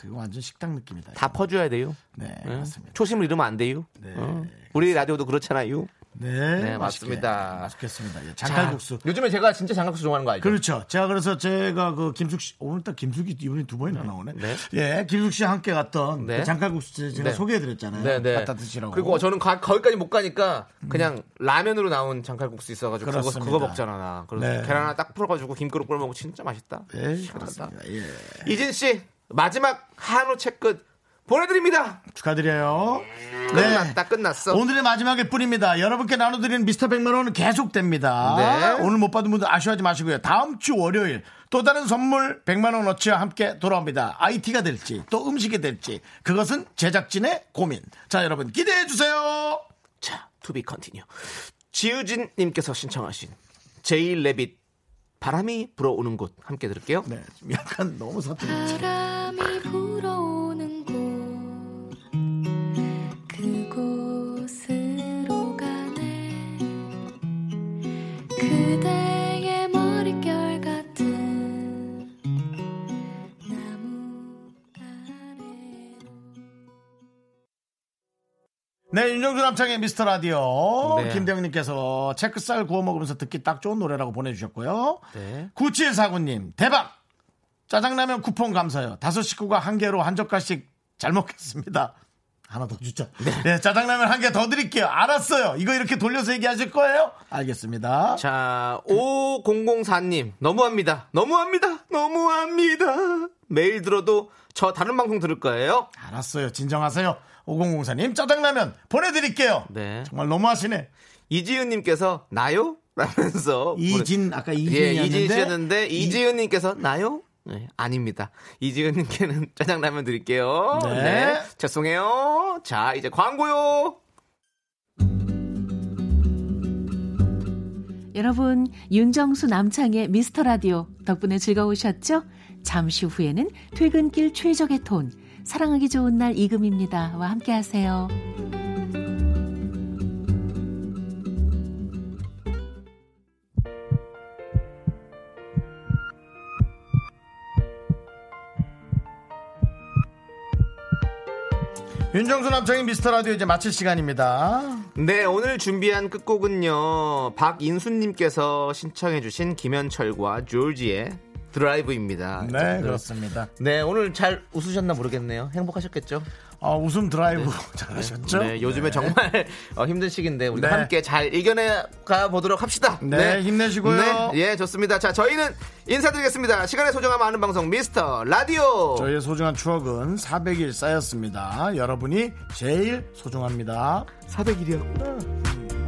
이거 완전 식당 느낌이다. 다 퍼줘야 돼요. 네, 응? 맞습니다. 초심을 잃으면 안 돼요. 어. 우리 라디오도 그렇잖아요. 네, 네, 맛있게, 맞습니다. 맛있겠습니다. 예, 장칼국수. 자, 요즘에 제가 진짜 장칼국수 좋아하는 거 알죠? 그렇죠. 제가 그래서 제가 그 김숙 씨 오늘따라 김숙이 이번에 두 번이나 나오네. 네. 예, 김숙 씨와 함께 갔던 네. 그 장칼국수 제가 네. 소개해드렸잖아요. 네, 네. 갖다 드시라고. 그리고 저는 가- 거기까지 못 가니까 그냥 라면으로 나온 장칼국수 있어가지고 그거. 그거 먹잖아 나. 그래서 네. 계란 하나 딱 풀어가지고 김그릇 끓여 먹으면 진짜 맛있다. 네. 그렇습니다. 예. 이진 씨 마지막 한우 채끝 보내드립니다. 축하드려요. 끝났다 끝났어. 네. 오늘의 마지막일 뿐입니다. 여러분께 나눠드리는 미스터 백만 원은 계속됩니다. 네. 오늘 못 받은 분들 아쉬워하지 마시고요. 다음 주 월요일 또 다른 선물 100만 원 어치와 함께 돌아옵니다. IT가 될지 또 음식이 될지 그것은 제작진의 고민. 자 여러분 기대해 주세요. 자, to be continue. 지우진님께서 신청하신 제이레빗 바람이 불어오는 곳 함께 들을게요. 네, 좀 약간 너무 사투리. 바람이 불어오 네, 윤정수 남창의 미스터 라디오. 네. 김대영님께서 체크살 구워 먹으면서 듣기 딱 좋은 노래라고 보내주셨고요. 네. 9749님, 대박! 짜장라면 쿠폰 감사요. 다섯 식구가 한 개로 한 젓갈씩 잘 먹겠습니다. 하나 더 주자. 네, 짜장라면 한 개 더 드릴게요. 알았어요. 이거 이렇게 돌려서 얘기하실 거예요? 알겠습니다. 자, 5004님, 너무합니다. 너무합니다. 너무합니다. 매일 들어도 저 다른 방송 들을 거예요. 알았어요. 진정하세요. 5004님, 짜장라면 보내드릴게요. 네. 정말 너무하시네. 이지은님께서 나요? 라면서 이진, 아까 예, 이진이었는데. 이지은님께서 나요? 네, 아닙니다. 이지은님께는 짜장라면 드릴게요. 네. 죄송해요. 자, 이제 광고요. 여러분, 윤정수 남창의 미스터 라디오 덕분에 즐거우셨죠? 잠시 후에는 퇴근길 최적의 톤, 사랑하기 좋은 날 이금입니다와 함께 하세요. 윤정수 남창의 미스터 라디오 이제 마칠 시간입니다. 네, 오늘 준비한 끝곡은요. 박인수님께서 신청해주신 김현철과 조지의 드라이브입니다. 네, 그렇습니다. 네, 오늘 잘 웃으셨나 모르겠네요. 행복하셨겠죠? 어, 웃음 드라이브 잘하셨죠? 네, 요즘에 정말 어, 힘든 시기인데 우리가 네. 함께 잘 이겨내 가 보도록 합시다. 네, 힘내시고요. 네, 예, 좋습니다. 자, 저희는 인사드리겠습니다. 시간의 소중함 아는 방송 미스터 라디오. 저희의 소중한 추억은 400일 쌓였습니다. 여러분이 제일 소중합니다. 400일이었구나.